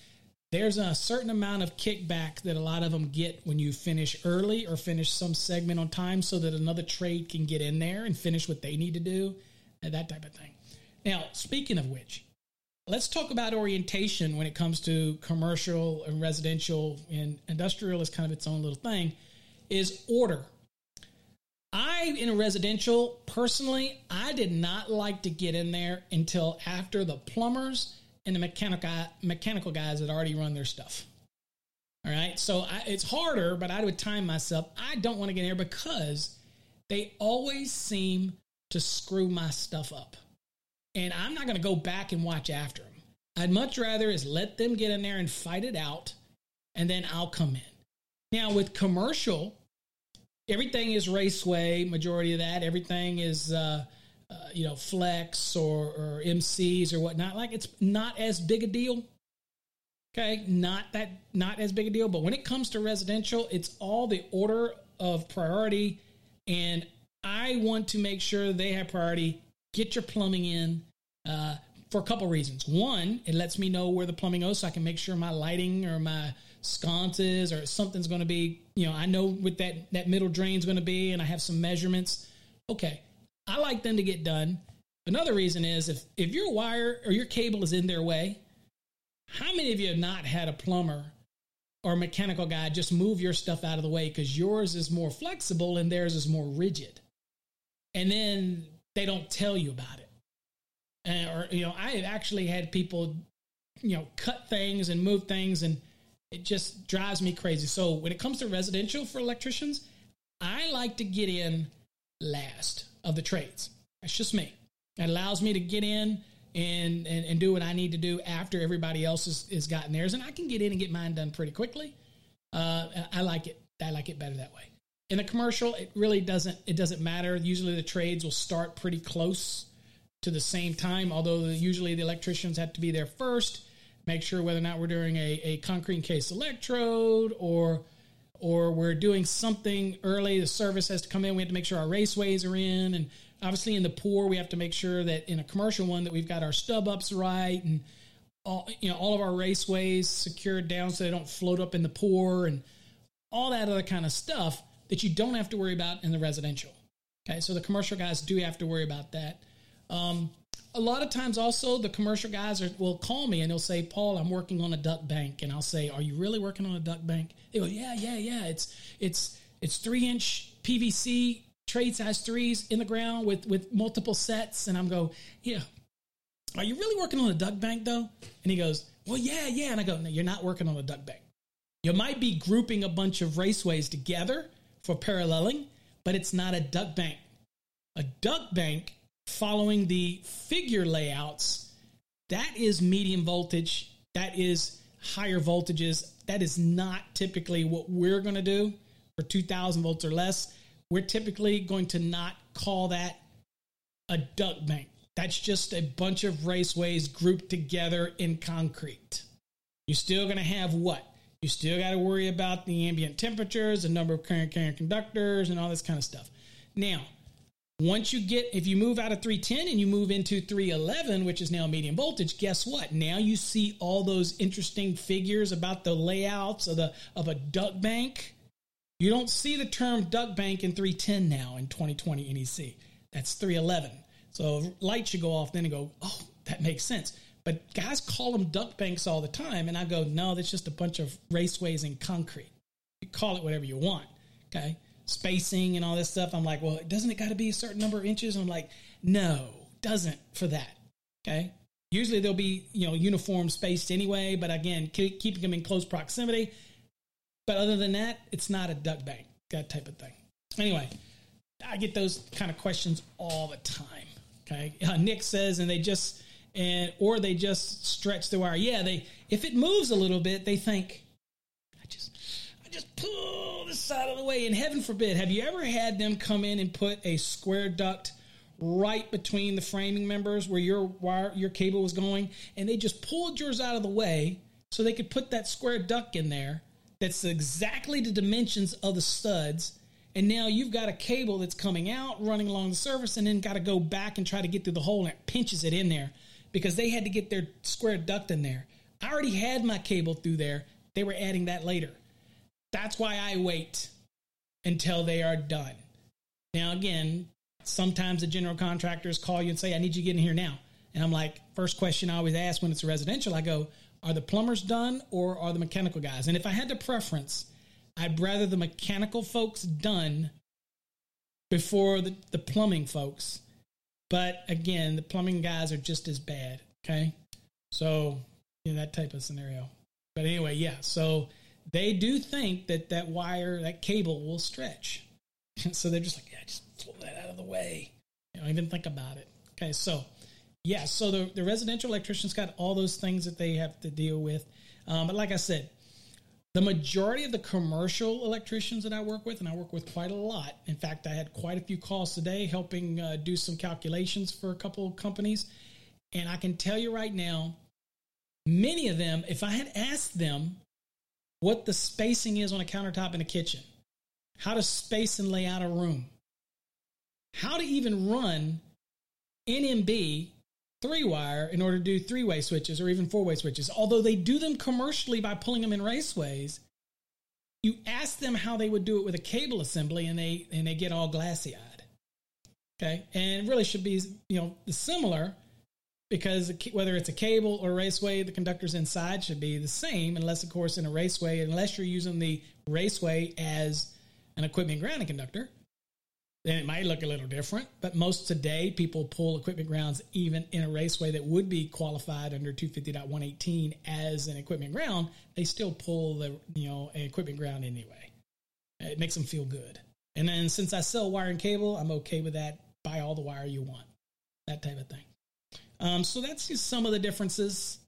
there's a certain amount of kickback that a lot of them get when you finish early or finish some segment on time so that another trade can get in there and finish what they need to do, that type of thing. Now, speaking of which, let's talk about orientation when it comes to commercial and residential and industrial is kind of its own little thing is order I, in a residential, personally, I did not like to get in there until after the plumbers and the mechanical mechanical guys had already run their stuff. All right, so I, it's harder, but I would time myself. I don't want to get in there because they always seem to screw my stuff up, and I'm not going to go back and watch after them. I'd much rather is let them get in there and fight it out, and then I'll come in. Now with commercial, everything is raceway. Majority of that, everything is uh, uh, you know flex or, or MCs or whatnot. Like it's not as big a deal. Okay, not that not as big a deal. But when it comes to residential, it's all the order of priority, and I want to make sure they have priority. Get your plumbing in. Uh, for a couple reasons. One, it lets me know where the plumbing goes so I can make sure my lighting or my sconces or something's going to be, you know, I know what that, that middle drain's going to be and I have some measurements. Okay. I like them to get done. Another reason is if, if your wire or your cable is in their way, how many of you have not had a plumber or mechanical guy just move your stuff out of the way because yours is more flexible and theirs is more rigid? And then they don't tell you about it. And, or, you know, I have actually had people, you know, cut things and move things and it just drives me crazy. So when it comes to residential for electricians, I like to get in last of the trades. That's just me. It allows me to get in and, and, and do what I need to do after everybody else has, has gotten theirs. And I can get in and get mine done pretty quickly. Uh, I like it. I like it better that way. In the commercial, it really doesn't it doesn't matter. Usually the trades will start pretty close to the same time, although usually the electricians have to be there first make sure whether or not we're doing a, a concrete case electrode or or we're doing something early. The service has to come in. We have to make sure our raceways are in, and obviously in the pour, we have to make sure that in a commercial one that we've got our stub ups right and all you know all of our raceways secured down so they don't float up in the pour and all that other kind of stuff that you don't have to worry about in the residential. Okay, so the commercial guys do have to worry about that. Um, a lot of times also the commercial guys are, will call me and they'll say, Paul, I'm working on a duct bank. And I'll say, are you really working on a duct bank? They go, yeah, yeah, yeah. It's, it's, it's three inch PVC trade size threes in the ground with, with multiple sets. And I'm go, yeah. Are you really working on a duct bank though? And he goes, Well, yeah, yeah. And I go, no, you're not working on a duct bank. You might be grouping a bunch of raceways together for paralleling, but it's not a duct bank. A duct bank, following the figure layouts, that is medium voltage. That is higher voltages. That is not typically what we're going to do for 2000 volts or less. We're typically going to not call that a duct bank. That's just a bunch of raceways grouped together in concrete. You're still going to have what? You still got to worry about the ambient temperatures, the number of current carrying conductors, and all this kind of stuff. Now, once you get, if you move out of 310 and you move into 311, which is now medium voltage, guess what? Now you see all those interesting figures about the layouts of the of a duct bank. You don't see the term duct bank in 310 now in 2020 NEC. That's 311. So light should go off then and go, oh, that makes sense. But guys call them duct banks all the time, and I go, no, that's just a bunch of raceways in concrete. You call it whatever you want. Okay spacing and all this stuff. I'm like, well, doesn't it got to be a certain number of inches? I'm like, no, doesn't for that. Okay. Usually they'll be, you know, uniform spaced anyway, but again, keep, keeping them in close proximity. But other than that, it's not a duct bank, that type of thing. Anyway, I get those kind of questions all the time. Okay. Uh, Nick says, and they just, and, or they just stretch the wire. Yeah. They, if it moves a little bit, they think, just pull this out of the way. And heaven forbid, have you ever had them come in and put a square duct right between the framing members where your wire, your cable was going, and they just pulled yours out of the way so they could put that square duct in there that's exactly the dimensions of the studs. And now you've got a cable that's coming out, running along the surface, and then got to go back and try to get through the hole, and it pinches it in there because they had to get their square duct in there. I already had my cable through there. They were adding that later. That's why I wait until they are done. Now, again, sometimes the general contractors call you and say, I need you to get in here now. And I'm like, first question I always ask when it's residential, I go, are the plumbers done or are the mechanical guys? And if I had to preference, I'd rather the mechanical folks done before the, the plumbing folks. But again, the plumbing guys are just as bad. Okay. So, you know, that type of scenario. But anyway, yeah. So they do think that that wire, that cable will stretch. (laughs) so they're just like, yeah, just pull that out of the way. You don't even think about it. Okay, so yeah, so the, the residential electricians got all those things that they have to deal with. Um, but like I said, the majority of the commercial electricians that I work with, and I work with quite a lot. In fact, I had quite a few calls today helping uh, do some calculations for a couple of companies. And I can tell you right now, many of them, if I had asked them what the spacing is on a countertop in a kitchen, how to space and lay out a room, how to even run NMB three wire in order to do three way switches or even four way switches. Although they do them commercially by pulling them in raceways, you ask them how they would do it with a cable assembly and they and they get all glassy eyed. Okay, and really should be you know similar because whether it's a cable or raceway, the conductors inside should be the same, unless, of course, in a raceway, unless you're using the raceway as an equipment grounding conductor, then it might look a little different. But most today, people pull equipment grounds even in a raceway that would be qualified under 250.118 as an equipment ground. They still pull the you know an equipment ground anyway. It makes them feel good. And then since I sell wire and cable, I'm okay with that. Buy all the wire you want, that type of thing. Um, so that's just some of the differences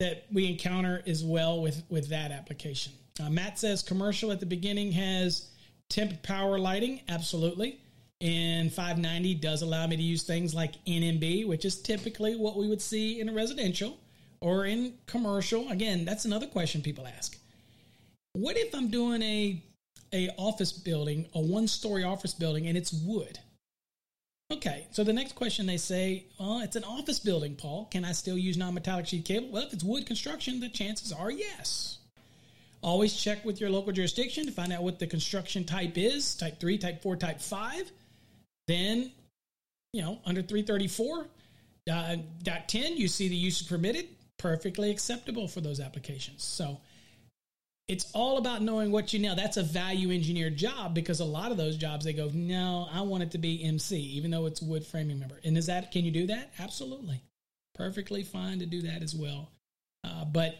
that we encounter as well with, with that application. Uh, Matt says commercial at the beginning has temp power lighting. Absolutely. And 590 does allow me to use things like NMB, which is typically what we would see in a residential or in commercial. Again, that's another question people ask. What if I'm doing a a office building, a one story office building, and it's wood? Okay, so the next question they say, well, it's an office building, Paul. Can I still use non metallic sheath cable? Well, if it's wood construction, the chances are yes. Always check with your local jurisdiction to find out what the construction type is type 3, type 4, type 5. Then, you know, under 334, uh, dot 10, you see the use permitted, perfectly acceptable for those applications. So, it's all about knowing what you know. That's a value engineered job because a lot of those jobs they go, no, I want it to be MC, even though it's wood framing member. And is that can you do that? Absolutely, perfectly fine to do that as well. Uh, but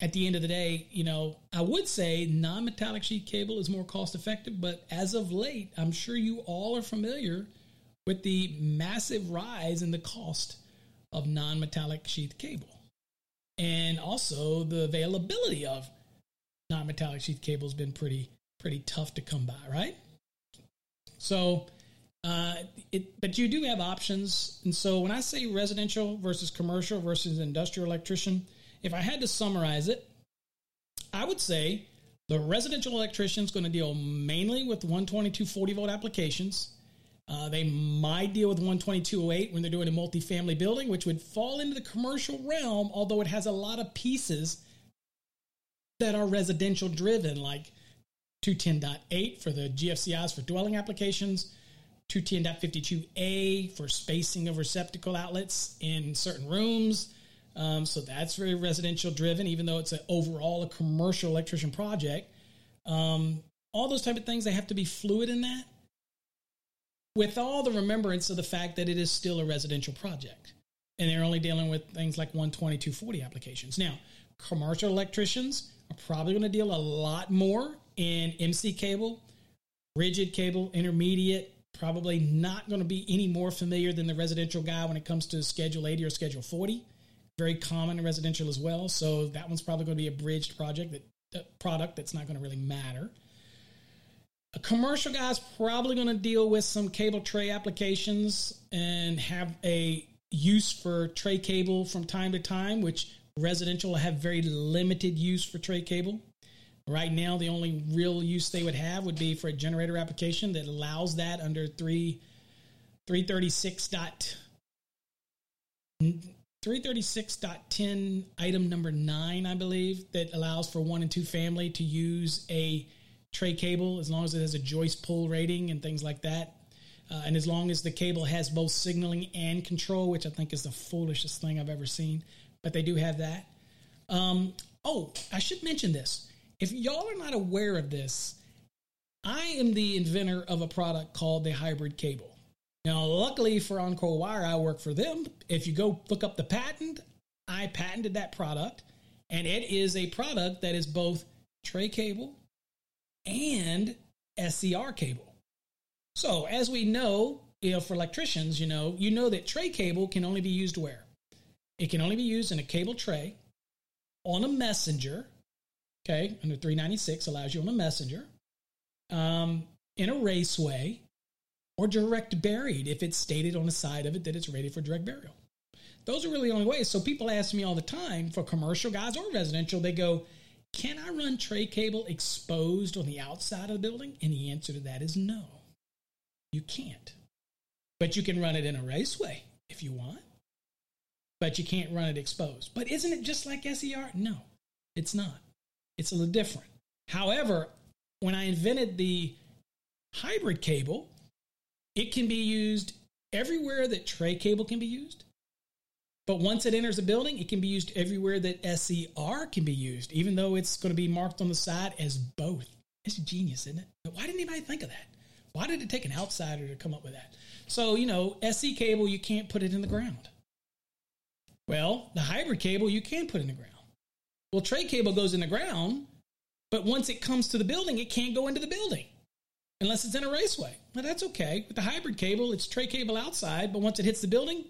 at the end of the day, you know, I would say non metallic sheath cable is more cost effective, but as of late, I'm sure you all are familiar with the massive rise in the cost of non metallic sheath cable. And also the availability of non metallic sheath cable has been pretty, pretty tough to come by, right? So, uh, it, but you do have options. And so when I say residential versus commercial versus industrial electrician, if I had to summarize it, I would say the residential electrician is going to deal mainly with 122 40 volt applications. Uh, they might deal with 12208 when they're doing a multifamily building, which would fall into the commercial realm, although it has a lot of pieces that are residential driven, like 210.8 for the GFCIs for dwelling applications, 210.52a for spacing of receptacle outlets in certain rooms. Um, so that's very residential driven, even though it's an overall a commercial electrician project. Um, all those type of things, they have to be fluid in that with all the remembrance of the fact that it is still a residential project. And they're only dealing with things like 120, 240 applications. Now, commercial electricians are probably going to deal a lot more in MC cable, rigid cable, intermediate, probably not going to be any more familiar than the residential guy when it comes to Schedule 80 or Schedule 40. Very common in residential as well. So that one's probably going to be a bridged project that uh, product that's not going to really matter. A commercial guy's probably going to deal with some cable tray applications and have a use for tray cable from time to time, which residential have very limited use for tray cable. Right now, the only real use they would have would be for a generator application that allows that under 3 336 dot 336.10 item number 9 I believe that allows for one and two family to use a tray cable as long as it has a joist pull rating and things like that. Uh, and as long as the cable has both signaling and control, which I think is the foolishest thing I've ever seen, but they do have that. Um, oh, I should mention this. If y'all are not aware of this, I am the inventor of a product called the hybrid cable. Now, luckily for Encore Wire, I work for them. If you go look up the patent, I patented that product, and it is a product that is both tray cable and SER cable. So, as we know, you know, for electricians, you know, you know that tray cable can only be used where? It can only be used in a cable tray on a messenger Okay, under 396 allows you on a messenger, um, in a raceway, or direct buried if it's stated on the side of it that it's rated for direct burial. Those are really the only ways. So people ask me all the time for commercial guys or residential, they go, Can I run tray cable exposed on the outside of the building? And the answer to that is no. You can't. But you can run it in a raceway if you want. But you can't run it exposed. But isn't it just like SER? No, it's not. It's a little different. However, when I invented the hybrid cable, it can be used everywhere that tray cable can be used. But once it enters a building, it can be used everywhere that SER can be used, even though it's going to be marked on the side as both. It's genius, isn't it? Why didn't anybody think of that? Why did it take an outsider to come up with that? So, you know, SC cable, you can't put it in the ground. Well, the hybrid cable, you can put in the ground. Well, tray cable goes in the ground, but once it comes to the building, it can't go into the building unless it's in a raceway. Well, that's okay. With the hybrid cable, it's tray cable outside, but once it hits the building,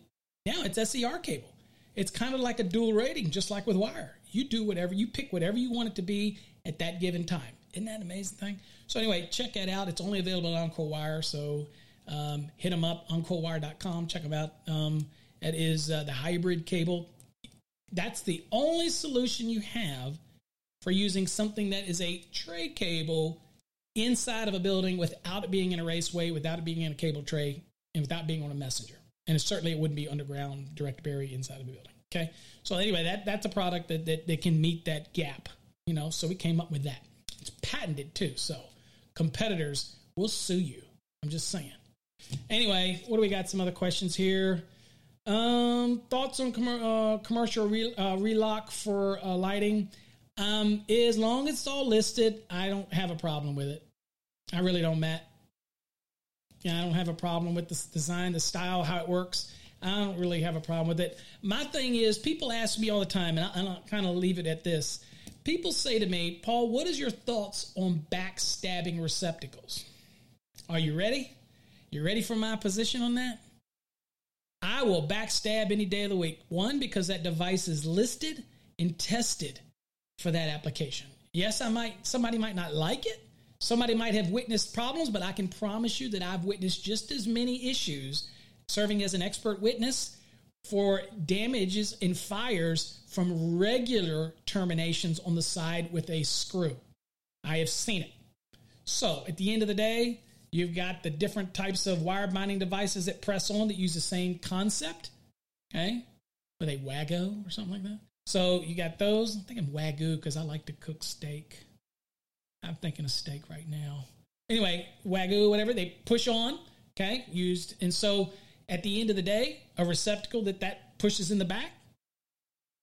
now it's SER cable. It's kind of like a dual rating, just like with wire. You do whatever, you pick whatever you want it to be at that given time. Isn't that an amazing thing? So, anyway, check that out. It's only available on Encore Wire. So, um, hit them up, encorewire.com. Check them out. Um, that is uh, the hybrid cable that's the only solution you have for using something that is a tray cable inside of a building without it being in a raceway, without it being in a cable tray, and without being on a messenger. And certainly it wouldn't be underground direct bury inside of a building. Okay. So anyway, that, that's a product that, that, that can meet that gap. You know, so we came up with that. It's patented too. So competitors will sue you. I'm just saying. Anyway, what do we got? Some other questions here. Um, thoughts on com- uh, commercial re- uh, relock for uh, lighting? Um, as long as it's all listed, I don't have a problem with it. I really don't, Matt. Yeah, I don't have a problem with the design, the style, how it works. I don't really have a problem with it. My thing is, people ask me all the time, and I, and I'll kind of leave it at this. People say to me, Paul, what is your thoughts on backstabbing receptacles? Are you ready? You ready for my position on that? I will backstab any day of the week. One, because that device is listed and tested for that application. Yes, I might somebody might not like it. Somebody might have witnessed problems, but I can promise you that I've witnessed just as many issues serving as an expert witness for damages and fires from regular terminations on the side with a screw. I have seen it. So, at the end of the day, You've got the different types of wire binding devices that press on that use the same concept. Okay. With they Wago or something like that. So you got those. I'm thinking Wagyu because I like to cook steak. I'm thinking of steak right now. Anyway, Wagyu, whatever, they push on. Okay. Used. And so at the end of the day, a receptacle that that pushes in the back,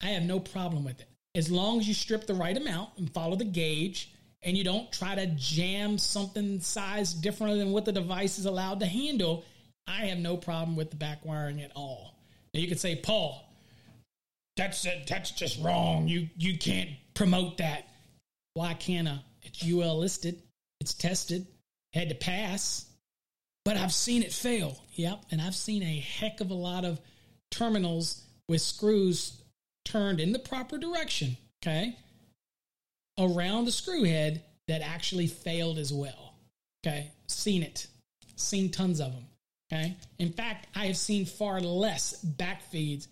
I have no problem with it. As long as you strip the right amount and follow the gauge and you don't try to jam something size different than what the device is allowed to handle, I have no problem with the back wiring at all. Now you could say, Paul, that's uh, that's just wrong. You you can't promote that. Why can't I? It's UL listed. It's tested. Had to pass. But I've seen it fail. Yep, and I've seen a heck of a lot of terminals with screws turned in the proper direction. Okay, around the screw head that actually failed as well. Okay, seen it, seen tons of them. Okay, in fact, I have seen far less back feeds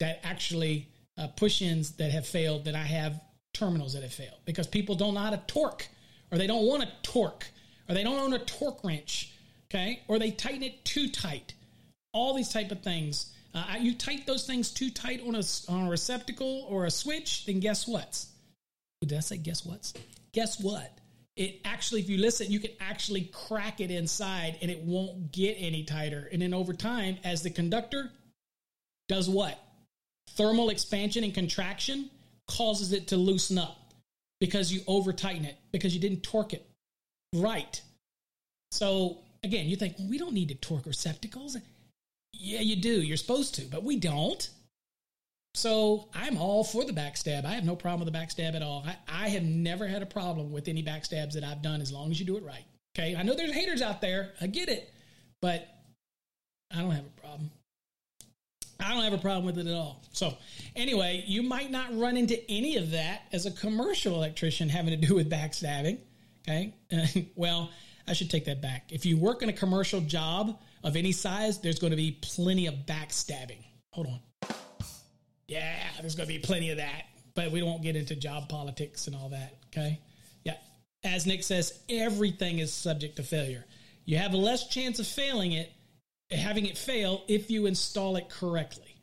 that actually uh, push ins that have failed than I have terminals that have failed because people don't know how to torque or they don't want to torque or they don't own a torque wrench. Okay, or they tighten it too tight. All these type of things. Uh, you tighten those things too tight on a, on a receptacle or a switch, then guess what? Did I say guess what? Guess what? It actually, if you listen, you can actually crack it inside and it won't get any tighter. And then over time, as the conductor does what? Thermal expansion and contraction causes it to loosen up because you over tighten it, because you didn't torque it right. So again, you think, well, we don't need to torque receptacles. Yeah, you do. You're supposed to, but we don't. So I'm all for the backstab. I have no problem with the backstab at all. I, I have never had a problem with any backstabs that I've done as long as you do it right. Okay. I know there's haters out there. I get it. But I don't have a problem. I don't have a problem with it at all. So, anyway, you might not run into any of that as a commercial electrician having to do with backstabbing. Okay. (laughs) well, I should take that back. If you work in a commercial job of any size, there's going to be plenty of backstabbing. Hold on. Yeah, there's going to be plenty of that, but we won't get into job politics and all that. Okay. Yeah. As Nick says, everything is subject to failure. You have a less chance of failing it, having it fail if you install it correctly.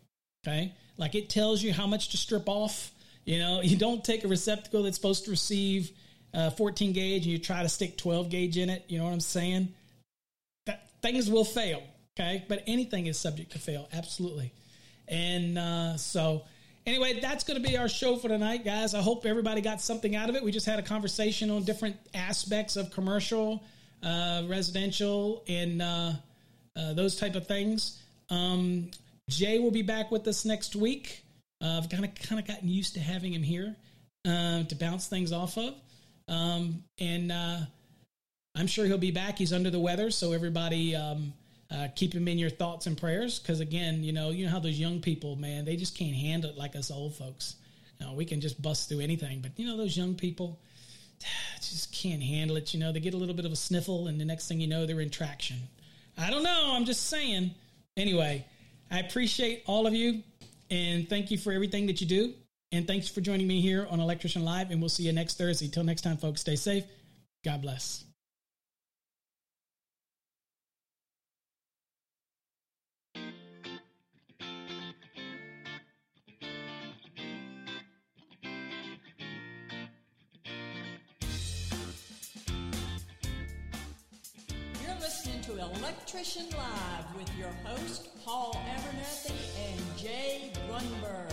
Okay. Like it tells you how much to strip off. You know, you don't take a receptacle that's supposed to receive uh, 14 gauge and you try to stick 12 gauge in it. You know what I'm saying? That things will fail. Okay. But anything is subject to fail. Absolutely. And uh, so, anyway, that's going to be our show for tonight, guys. I hope everybody got something out of it. We just had a conversation on different aspects of commercial, uh, residential, and uh, uh those type of things. Um, Jay will be back with us next week. Uh, I've kind of kind of gotten used to having him here uh, to bounce things off of, um, and I'm sure he'll be back. He's under the weather, so everybody. Um, uh, keep him in your thoughts and prayers. Because again you know you know how those young people man they just can't handle it like us old folks. You know, we can just bust through anything but you know those young people (sighs) just can't handle it you know. They get a little bit of a sniffle and the next thing you know they're in traction. I don't know. I'm just saying. Anyway i appreciate all of you and thank you for everything that you do. And thanks for joining me here on electrician live and we'll see you next thursday. Till next time folks stay safe. God bless Electrician Live with your host, Paul Abernathy and Jay Grunberg.